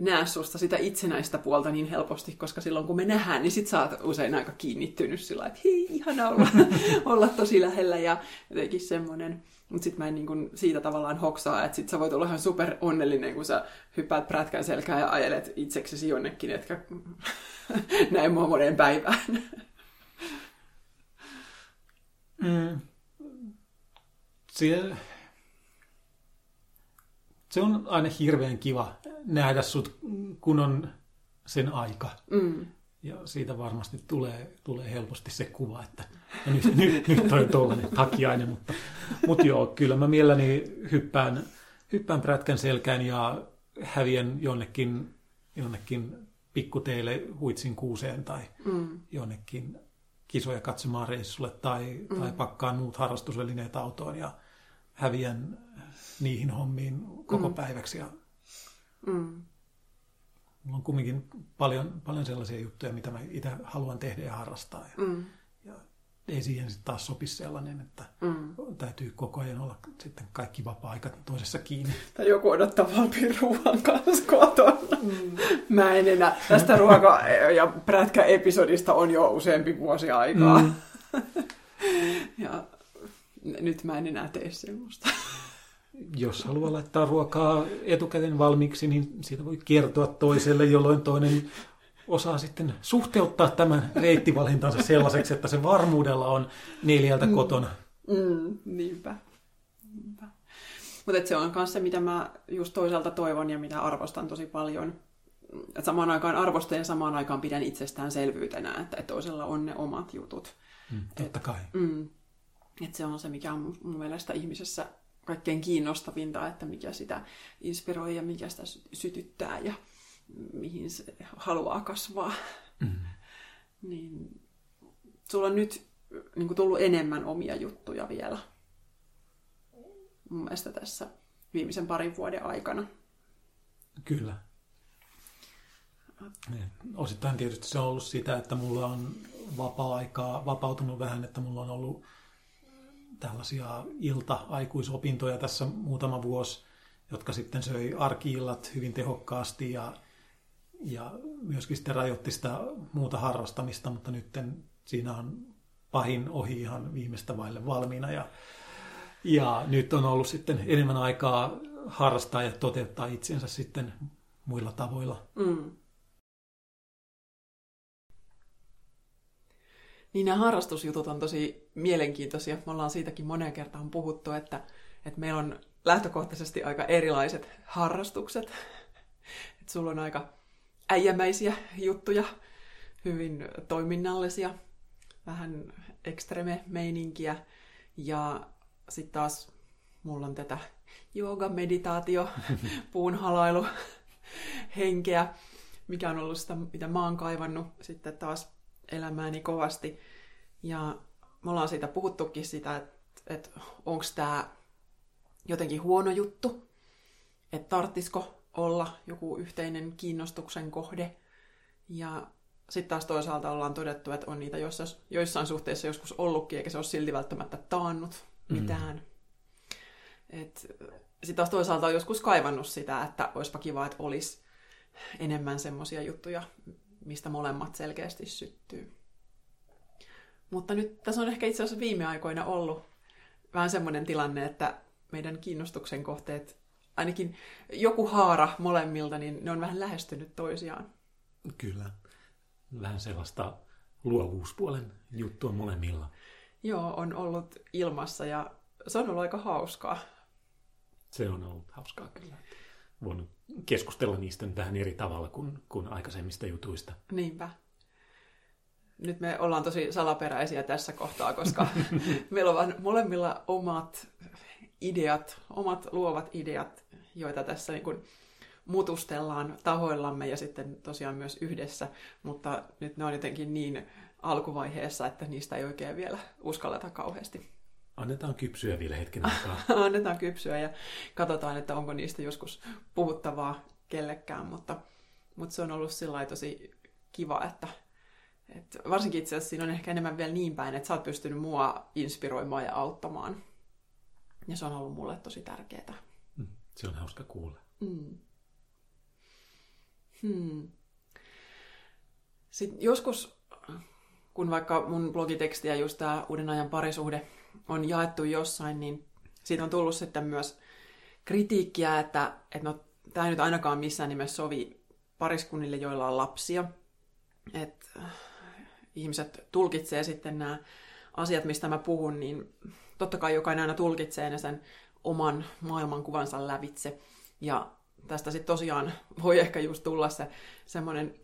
näe susta sitä itsenäistä puolta niin helposti, koska silloin kun me nähdään, niin sit sä oot usein aika kiinnittynyt sillä että hei, ihana olla, [laughs] olla tosi lähellä ja jotenkin semmoinen. Mutta sitten mä en niin siitä tavallaan hoksaa, että sit sä voit olla ihan super onnellinen, kun sä hyppäät prätkän selkään ja ajelet itseksesi jonnekin, etkä [laughs] näin mua moneen päivään. [laughs] Mm. Se, se on aina hirveän kiva nähdä sut, kun on sen aika. Mm. Ja siitä varmasti tulee, tulee helposti se kuva, että no nyt, nyt, nyt on tuollainen takiainen, mutta, mutta joo, kyllä mä mielelläni hyppään, hyppään prätkän selkään ja häviän jonnekin, jonnekin pikkuteille huitsin kuuseen tai mm. jonnekin kisoja katsomaan reissulle tai, mm. tai pakkaan muut harrastusvälineet autoon ja häviän niihin hommiin koko mm. päiväksi. Ja mm. Mulla on kumminkin paljon, paljon sellaisia juttuja, mitä mä itse haluan tehdä ja harrastaa. Ja, mm. Ei siihen sitten taas sopi sellainen, että mm. täytyy koko ajan olla sitten kaikki vapaa-aika toisessa kiinni. Tai joku odottaa valmiin ruoan kanssa kotona. Mm. Mä en enää. Tästä ruoka- ja prätkä-episodista on jo useampi vuosi aikaa. Mm. [laughs] ja nyt mä en enää tee semmoista. Jos haluaa laittaa ruokaa etukäteen valmiiksi, niin siitä voi kertoa toiselle, jolloin toinen osaa sitten suhteuttaa tämän reittivalintansa sellaiseksi, että se varmuudella on neljältä mm. kotona. Mm, niinpä. niinpä. Mutta se on myös se, mitä mä just toisaalta toivon ja mitä arvostan tosi paljon. Et samaan aikaan arvostan ja samaan aikaan pidän itsestäänselvyytenä, että, että toisella on ne omat jutut. Mm, totta kai. Et, mm, et se on se, mikä on mun mielestä ihmisessä kaikkein kiinnostavinta, että mikä sitä inspiroi ja mikä sitä sytyttää ja mihin se haluaa kasvaa. Mm. niin sulla on nyt niin kuin tullut enemmän omia juttuja vielä mun mielestä tässä viimeisen parin vuoden aikana. Kyllä. Osittain tietysti se on ollut sitä, että mulla on vapaa-aikaa vapautunut vähän, että mulla on ollut tällaisia ilta-aikuisopintoja tässä muutama vuosi, jotka sitten söi arkiillat hyvin tehokkaasti ja, ja myöskin sitten rajoitti sitä muuta harrastamista, mutta nyt siinä on pahin ohi ihan viimeistä vaille valmiina ja, ja nyt on ollut sitten enemmän aikaa harrastaa ja toteuttaa itsensä sitten muilla tavoilla. Mm. Niin nämä harrastusjutut on tosi mielenkiintoisia. Me ollaan siitäkin moneen kertaan puhuttu, että, että meillä on lähtökohtaisesti aika erilaiset harrastukset. [laughs] Että sulla on aika äijämäisiä juttuja, hyvin toiminnallisia, vähän ekstreme meininkiä. Ja sitten taas mulla on tätä jooga, meditaatio, [laughs] puunhalailu, henkeä, mikä on ollut sitä, mitä mä oon kaivannut sitten taas elämääni kovasti. Ja me ollaan siitä puhuttukin sitä, että, että onko tämä jotenkin huono juttu, että tarttisiko olla joku yhteinen kiinnostuksen kohde. Ja sitten taas toisaalta ollaan todettu, että on niitä joissain, joissain suhteissa joskus ollutkin, eikä se ole silti välttämättä taannut mitään. Mm. Sitten taas toisaalta on joskus kaivannut sitä, että olisipa kiva, että olisi enemmän semmoisia juttuja, mistä molemmat selkeästi syttyy. Mutta nyt tässä on ehkä itse asiassa viime aikoina ollut vähän semmoinen tilanne, että meidän kiinnostuksen kohteet, ainakin joku haara molemmilta, niin ne on vähän lähestynyt toisiaan. Kyllä. Vähän sellaista luovuuspuolen juttua molemmilla. Joo, on ollut ilmassa ja se on ollut aika hauskaa. Se on ollut hauskaa kyllä. Voinut keskustella niistä vähän eri tavalla kuin, kuin aikaisemmista jutuista. Niinpä. Nyt me ollaan tosi salaperäisiä tässä kohtaa, koska [laughs] meillä on molemmilla omat ideat, omat luovat ideat, joita tässä niin kuin mutustellaan tahoillamme ja sitten tosiaan myös yhdessä, mutta nyt ne on jotenkin niin alkuvaiheessa, että niistä ei oikein vielä uskalleta kauheasti. Annetaan kypsyä vielä hetken aikaa. [laughs] Annetaan kypsyä ja katsotaan, että onko niistä joskus puhuttavaa kellekään, mutta, mutta se on ollut sillä tosi kiva, että, että varsinkin itse asiassa siinä on ehkä enemmän vielä niin päin, että sä oot pystynyt mua inspiroimaan ja auttamaan. Ja se on ollut mulle tosi tärkeää. Mm, se on hauska kuulla. Mm. Hmm. Sitten joskus, kun vaikka mun blogitekstiä just tämä uuden ajan parisuhde on jaettu jossain, niin siitä on tullut sitten myös kritiikkiä, että, että no, tämä ei nyt ainakaan missään nimessä sovi pariskunnille, joilla on lapsia. Että ihmiset tulkitsee sitten nämä asiat, mistä mä puhun, niin totta kai jokainen aina tulkitsee ne sen oman maailmankuvansa lävitse. Ja tästä sitten tosiaan voi ehkä just tulla se semmoinen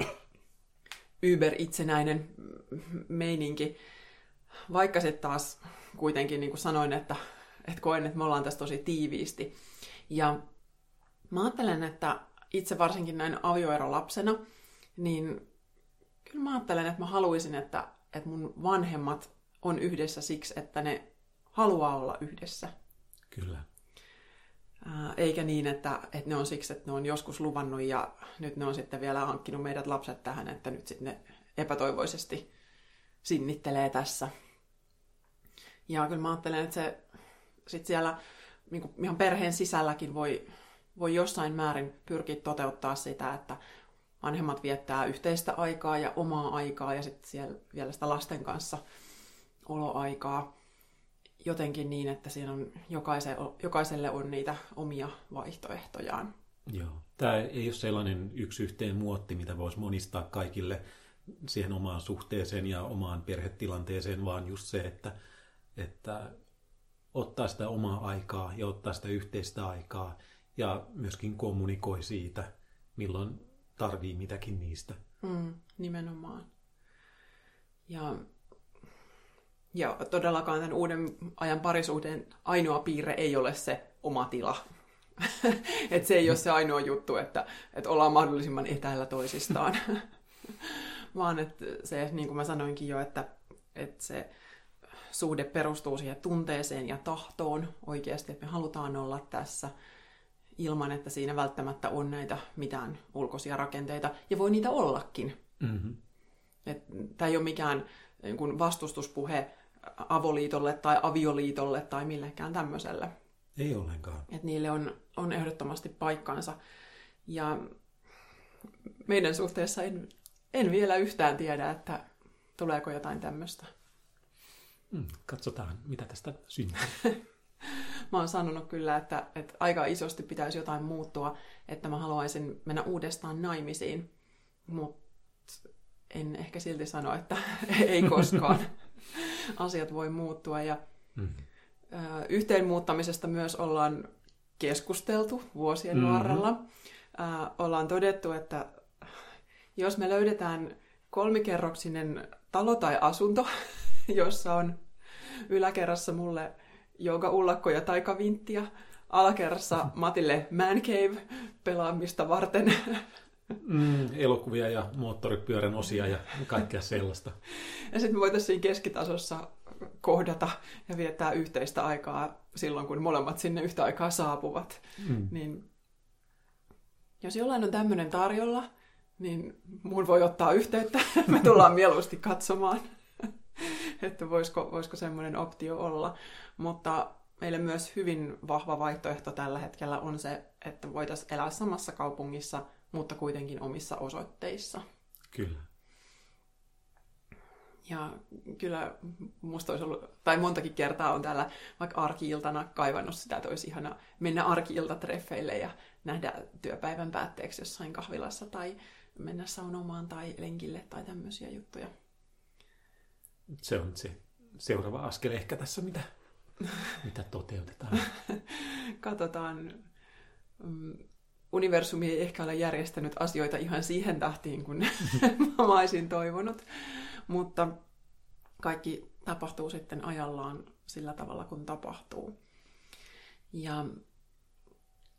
yber-itsenäinen meininki, vaikka sitten taas kuitenkin niin kuin sanoin, että, että koen, että me ollaan tässä tosi tiiviisti. Ja mä ajattelen, että itse varsinkin näin avioerolapsena, niin kyllä mä ajattelen, että mä haluaisin, että, että mun vanhemmat on yhdessä siksi, että ne haluaa olla yhdessä. Kyllä. Eikä niin, että, että ne on siksi, että ne on joskus luvannut ja nyt ne on sitten vielä hankkinut meidät lapset tähän, että nyt sitten ne epätoivoisesti sinnittelee tässä. Ja kyllä mä ajattelen, että se sit siellä niin ihan perheen sisälläkin voi, voi jossain määrin pyrkiä toteuttaa sitä, että vanhemmat viettää yhteistä aikaa ja omaa aikaa ja sitten siellä vielä sitä lasten kanssa oloaikaa jotenkin niin, että siinä on jokaiselle, jokaiselle on niitä omia vaihtoehtojaan. Joo. Tämä ei ole sellainen yksi yhteen muotti, mitä voisi monistaa kaikille siihen omaan suhteeseen ja omaan perhetilanteeseen, vaan just se, että että ottaa sitä omaa aikaa ja ottaa sitä yhteistä aikaa ja myöskin kommunikoi siitä, milloin tarvii mitäkin niistä. Mm, nimenomaan. Ja, ja todellakaan tämän uuden ajan parisuhteen ainoa piirre ei ole se oma tila. [laughs] että se ei ole se ainoa juttu, että, että ollaan mahdollisimman etäällä toisistaan. [laughs] Vaan että se, niin kuin mä sanoinkin jo, että että se suhde perustuu siihen tunteeseen ja tahtoon oikeasti, että me halutaan olla tässä ilman, että siinä välttämättä on näitä mitään ulkoisia rakenteita. Ja voi niitä ollakin. Mm-hmm. Tämä ei ole mikään niin vastustuspuhe avoliitolle tai avioliitolle tai millekään tämmöiselle. Ei ollenkaan. Et niille on, on ehdottomasti paikkansa. Ja meidän suhteessa en, en vielä yhtään tiedä, että tuleeko jotain tämmöistä. Hmm, katsotaan, mitä tästä syntyy. [laughs] [laughs] mä oon sanonut kyllä, että, että aika isosti pitäisi jotain muuttua, että mä haluaisin mennä uudestaan naimisiin, mutta en ehkä silti sano, että [laughs] ei koskaan. [laughs] Asiat voi muuttua ja mm. yhteen muuttamisesta myös ollaan keskusteltu vuosien mm-hmm. varrella. ollaan todettu, että jos me löydetään kolmikerroksinen talo tai asunto, jossa on yläkerrassa mulle ullakko ja taikavinttiä, alakerrassa [laughs] Matille Man Cave pelaamista varten. Mm, elokuvia ja moottoripyörän osia ja kaikkea sellaista. Ja sitten me voitaisiin keskitasossa kohdata ja viettää yhteistä aikaa silloin, kun molemmat sinne yhtä aikaa saapuvat. Mm. Niin jos jollain on tämmöinen tarjolla, niin mun voi ottaa yhteyttä. [laughs] Me tullaan mieluusti katsomaan, että voisiko, voisiko semmoinen optio olla. Mutta meille myös hyvin vahva vaihtoehto tällä hetkellä on se, että voitaisiin elää samassa kaupungissa, mutta kuitenkin omissa osoitteissa. Kyllä. Ja kyllä musta olisi ollut, tai montakin kertaa on täällä vaikka arkiiltana kaivannut sitä, että olisi ihana mennä arkiiltatreffeille ja nähdä työpäivän päätteeksi jossain kahvilassa tai mennä saunomaan tai lenkille tai tämmöisiä juttuja. Se on se seuraava askel ehkä tässä, mitä, mitä toteutetaan. [laughs] Katsotaan. Mm, universumi ei ehkä ole järjestänyt asioita ihan siihen tahtiin, kun [laughs] mä olisin toivonut, mutta kaikki tapahtuu sitten ajallaan sillä tavalla, kun tapahtuu. Ja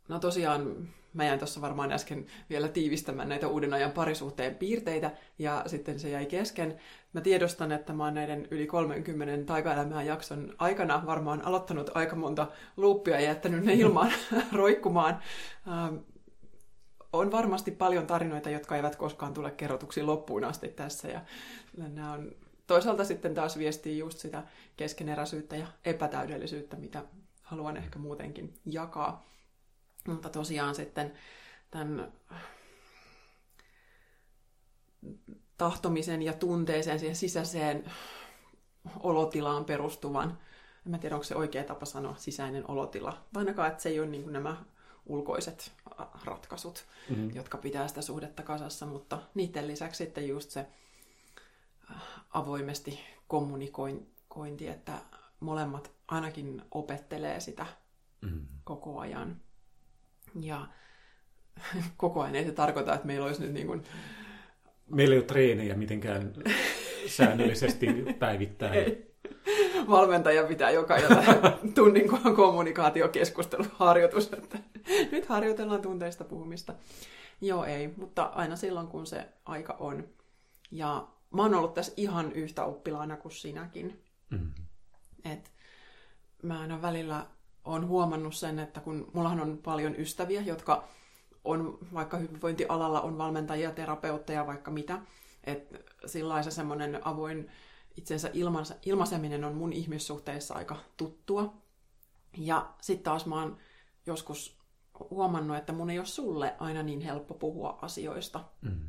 no tosiaan mä jäin tuossa varmaan äsken vielä tiivistämään näitä uuden ajan parisuhteen piirteitä, ja sitten se jäi kesken. Mä tiedostan, että mä oon näiden yli 30 taikaelämää jakson aikana varmaan aloittanut aika monta luuppia ja jättänyt ne ilmaan [laughs] roikkumaan. Ähm, on varmasti paljon tarinoita, jotka eivät koskaan tule kerrotuksi loppuun asti tässä, ja nämä on toisaalta sitten taas viestii just sitä keskeneräisyyttä ja epätäydellisyyttä, mitä haluan ehkä muutenkin jakaa. Mutta tosiaan sitten tämän tahtomisen ja tunteeseen, siihen sisäiseen olotilaan perustuvan, en mä tiedä, onko se oikea tapa sanoa sisäinen olotila, ainakaan, että se ei ole niin nämä ulkoiset ratkaisut, mm-hmm. jotka pitää sitä suhdetta kasassa, mutta niiden lisäksi sitten just se avoimesti kommunikointi, että molemmat ainakin opettelee sitä mm-hmm. koko ajan. Ja [laughs] koko ajan ei se tarkoita, että meillä olisi nyt niin kuin... Meillä ei ole treenejä mitenkään säännöllisesti päivittäin. Ei. Valmentaja pitää joka tunnin kommunikaatiokeskusteluharjoitus, että nyt harjoitellaan tunteista puhumista. Joo, ei, mutta aina silloin, kun se aika on. Ja mä oon ollut tässä ihan yhtä oppilaana kuin sinäkin. Mm-hmm. Et mä aina välillä on huomannut sen, että kun mullahan on paljon ystäviä, jotka on vaikka hyvinvointialalla, on valmentajia, terapeutteja, vaikka mitä, että sillä se semmoinen avoin itsensä ilmaiseminen on mun ihmissuhteissa aika tuttua. Ja sitten taas mä oon joskus huomannut, että mun ei ole sulle aina niin helppo puhua asioista. Mm.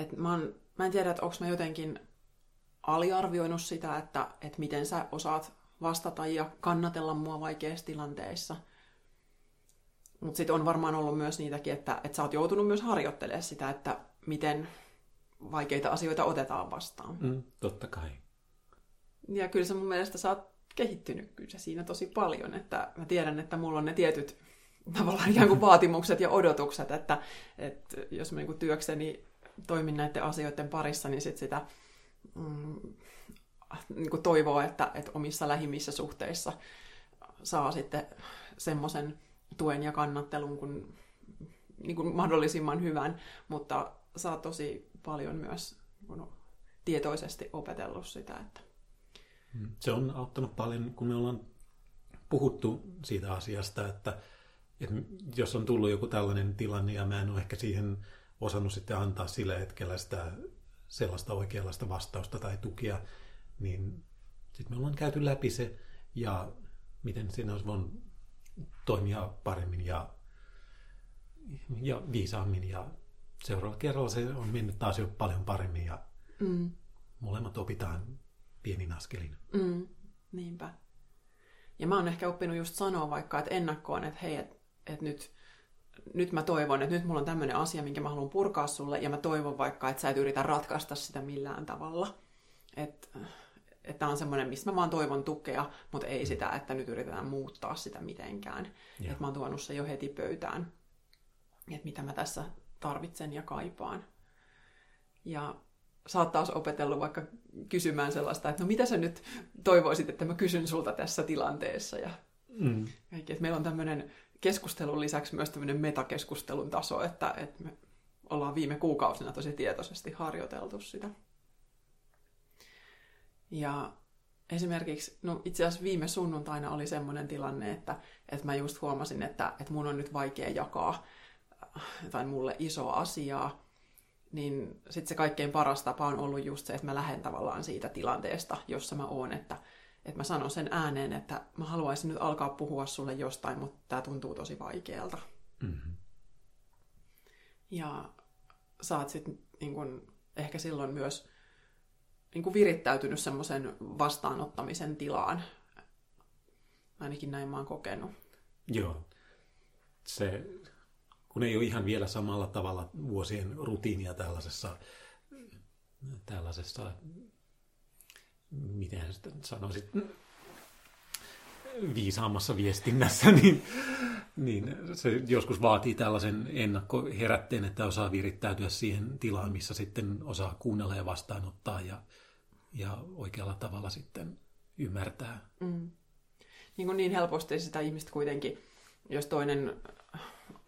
Et mä, oon, mä en tiedä, että onko mä jotenkin aliarvioinut sitä, että, että miten sä osaat vastata ja kannatella mua vaikeissa tilanteissa. Mutta sitten on varmaan ollut myös niitäkin, että, että sä oot joutunut myös harjoittelemaan sitä, että miten vaikeita asioita otetaan vastaan. Mm, totta kai. Ja kyllä se mun mielestä sä oot kehittynyt kyllä se siinä tosi paljon, että mä tiedän, että mulla on ne tietyt tavallaan ikään kuin vaatimukset ja odotukset, että, että jos mä niin työkseni toimin näiden asioiden parissa, niin sit sitä mm, niin kuin toivoo, että, että omissa lähimmissä suhteissa saa sitten semmoisen tuen ja kannattelun kun, niin kuin mahdollisimman hyvän, mutta saa tosi paljon myös kun tietoisesti opetellut sitä. Että... Mm. Se on auttanut paljon, kun me ollaan puhuttu siitä asiasta, että, että jos on tullut joku tällainen tilanne ja mä en ole ehkä siihen osannut sitten antaa sillä hetkellä sitä sellaista oikeanlaista vastausta tai tukia, niin sitten me ollaan käyty läpi se ja miten siinä olisi voinut toimia paremmin ja, ja viisaammin ja seuraavalla kerralla se on mennyt taas jo paljon paremmin ja mm. molemmat opitaan pienin askelin. Mm. Niinpä. Ja mä oon ehkä oppinut just sanoa vaikka, että ennakkoon, että hei, että et nyt, nyt mä toivon, että nyt mulla on tämmöinen asia, minkä mä haluan purkaa sulle, ja mä toivon vaikka, että sä et yritä ratkaista sitä millään tavalla. Että että on semmoinen, missä mä vaan toivon tukea, mutta ei mm. sitä, että nyt yritetään muuttaa sitä mitenkään. Yeah. Että mä oon tuonut se jo heti pöytään, että mitä mä tässä tarvitsen ja kaipaan. Ja sä oot taas opetellut vaikka kysymään sellaista, että no mitä sä nyt toivoisit, että mä kysyn sulta tässä tilanteessa. Ja mm. kaikki, että meillä on tämmöinen keskustelun lisäksi myös tämmöinen metakeskustelun taso, että, että me ollaan viime kuukausina tosi tietoisesti harjoiteltu sitä. Ja esimerkiksi, no itse asiassa viime sunnuntaina oli semmoinen tilanne, että, että mä just huomasin, että, että mun on nyt vaikea jakaa jotain mulle isoa asiaa, niin sitten se kaikkein paras tapa on ollut just se, että mä lähden tavallaan siitä tilanteesta, jossa mä oon, että, että mä sanon sen ääneen, että mä haluaisin nyt alkaa puhua sulle jostain, mutta tämä tuntuu tosi vaikealta. Mm-hmm. Ja oot sitten niin ehkä silloin myös niin kuin virittäytynyt semmoisen vastaanottamisen tilaan. Ainakin näin mä oon kokenut. Joo. Se, kun ei ole ihan vielä samalla tavalla vuosien rutiinia tällaisessa, tällaisessa miten sitä sanoisit, viisaammassa viestinnässä, [laughs] niin, niin se joskus vaatii tällaisen ennakkoherätteen, että osaa virittäytyä siihen tilaan, missä sitten osaa kuunnella ja vastaanottaa ja, ja oikealla tavalla sitten ymmärtää. Mm. Niin, kuin niin helposti sitä ihmistä kuitenkin, jos toinen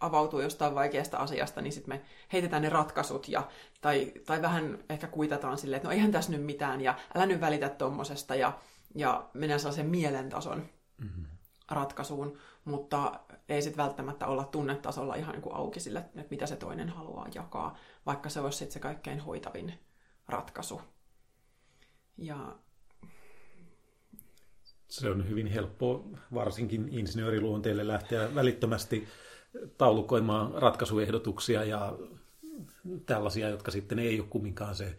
avautuu jostain vaikeasta asiasta, niin sitten me heitetään ne ratkaisut ja, tai, tai vähän ehkä kuitataan silleen, että no eihän tässä nyt mitään ja älä nyt välitä tuommoisesta ja, ja mennään sellaisen mielentason mm-hmm. ratkaisuun, mutta ei sitten välttämättä olla tunnetasolla ihan niin kuin auki sille, että mitä se toinen haluaa jakaa, vaikka se olisi sitten se kaikkein hoitavin ratkaisu. Ja se on hyvin helppo varsinkin insinööriluonteelle lähteä välittömästi taulukoimaan ratkaisuehdotuksia ja tällaisia, jotka sitten ei ole kumminkaan se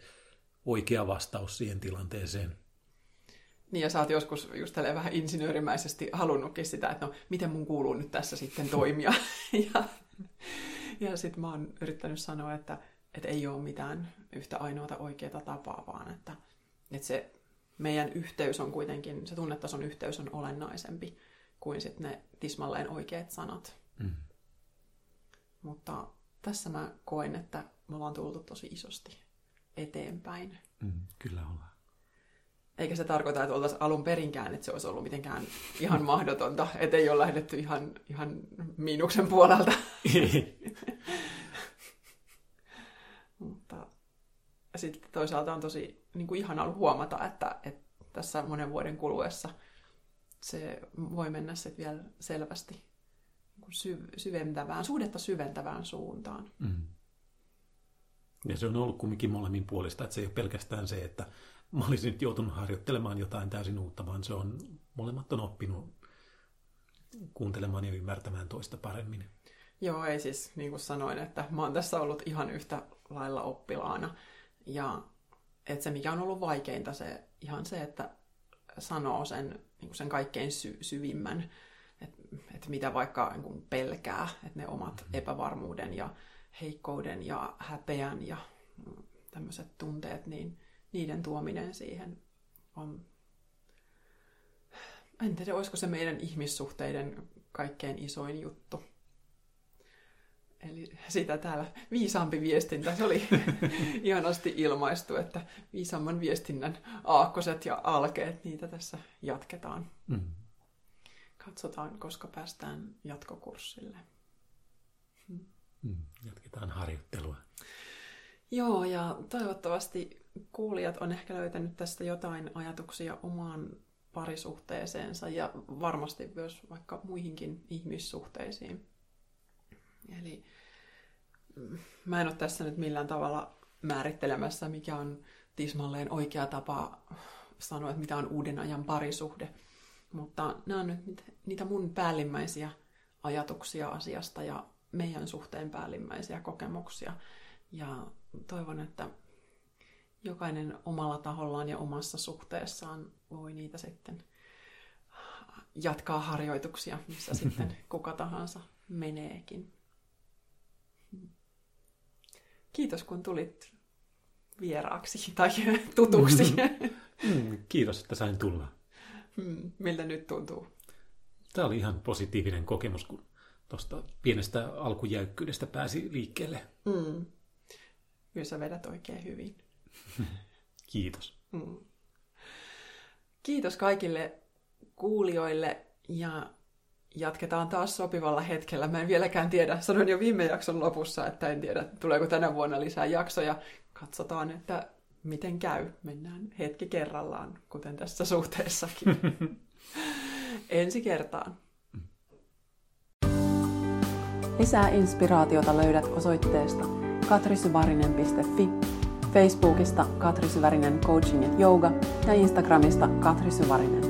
oikea vastaus siihen tilanteeseen. Niin ja sä oot joskus just vähän insinöörimäisesti halunnutkin sitä, että no miten mun kuuluu nyt tässä sitten toimia. [laughs] ja ja sitten mä oon yrittänyt sanoa, että, että ei ole mitään yhtä ainoata oikeaa tapaa, vaan että, että se meidän yhteys on kuitenkin, se tunnetason yhteys on olennaisempi kuin sitten ne tismalleen oikeat sanat. Mm. Mutta tässä mä koen, että me ollaan tultu tosi isosti eteenpäin. Mm, kyllä ollaan. Eikä se tarkoita, että oltaisiin alun perinkään, että se olisi ollut mitenkään ihan mahdotonta, että ei ole lähdetty ihan, ihan miinuksen puolelta. [laughs] Mutta sitten toisaalta on tosi niin kuin ihana ollut huomata, että, että tässä monen vuoden kuluessa se voi mennä sitten vielä selvästi syventävään, suhdetta syventävään suuntaan. Mm. Ja se on ollut kumminkin molemmin puolista, että se ei ole pelkästään se, että mä olisin nyt joutunut harjoittelemaan jotain täysin uutta, vaan se on, molemmat on oppinut kuuntelemaan ja ymmärtämään toista paremmin. Joo, ei siis, niin kuin sanoin, että mä oon tässä ollut ihan yhtä lailla oppilaana. Ja että se, mikä on ollut vaikeinta, se ihan se, että sanoo sen, niin sen kaikkein sy- syvimmän että et mitä vaikka niin pelkää, että ne omat mm-hmm. epävarmuuden ja heikkouden ja häpeän ja tämmöiset tunteet, niin niiden tuominen siihen on... En tiedä, olisiko se meidän ihmissuhteiden kaikkein isoin juttu. Eli sitä täällä viisaampi viestintä, se oli [laughs] ihanasti ilmaistu, että viisaamman viestinnän aakkoset ja alkeet, niitä tässä jatketaan. Mm. Katsotaan, koska päästään jatkokurssille. Hmm. Hmm, jatketaan harjoittelua. Joo, ja toivottavasti kuulijat on ehkä löytänyt tästä jotain ajatuksia omaan parisuhteeseensa ja varmasti myös vaikka muihinkin ihmissuhteisiin. Eli mm, mä en ole tässä nyt millään tavalla määrittelemässä, mikä on tismalleen oikea tapa sanoa, että mitä on uuden ajan parisuhde. Mutta nämä on nyt niitä mun päällimmäisiä ajatuksia asiasta ja meidän suhteen päällimmäisiä kokemuksia. Ja toivon, että jokainen omalla tahollaan ja omassa suhteessaan voi niitä sitten jatkaa harjoituksia, missä sitten [laughs] kuka tahansa meneekin. Kiitos kun tulit vieraaksi tai [laughs] tutuksi. [laughs] Mm, kiitos, että sain tulla. Mm, miltä nyt tuntuu? Tämä oli ihan positiivinen kokemus, kun tuosta pienestä alkujäykkyydestä pääsi liikkeelle. Mm. Kyllä sä vedät oikein hyvin. [laughs] Kiitos. Mm. Kiitos kaikille kuulijoille ja jatketaan taas sopivalla hetkellä. Mä en vieläkään tiedä, sanoin jo viime jakson lopussa, että en tiedä, tuleeko tänä vuonna lisää jaksoja. Katsotaan, että miten käy. Mennään hetki kerrallaan, kuten tässä suhteessakin. [laughs] Ensi kertaan. Lisää inspiraatiota löydät osoitteesta katrisyvarinen.fi, Facebookista Katri Syvärinen Coaching ja Yoga ja Instagramista Katri Syvärinen.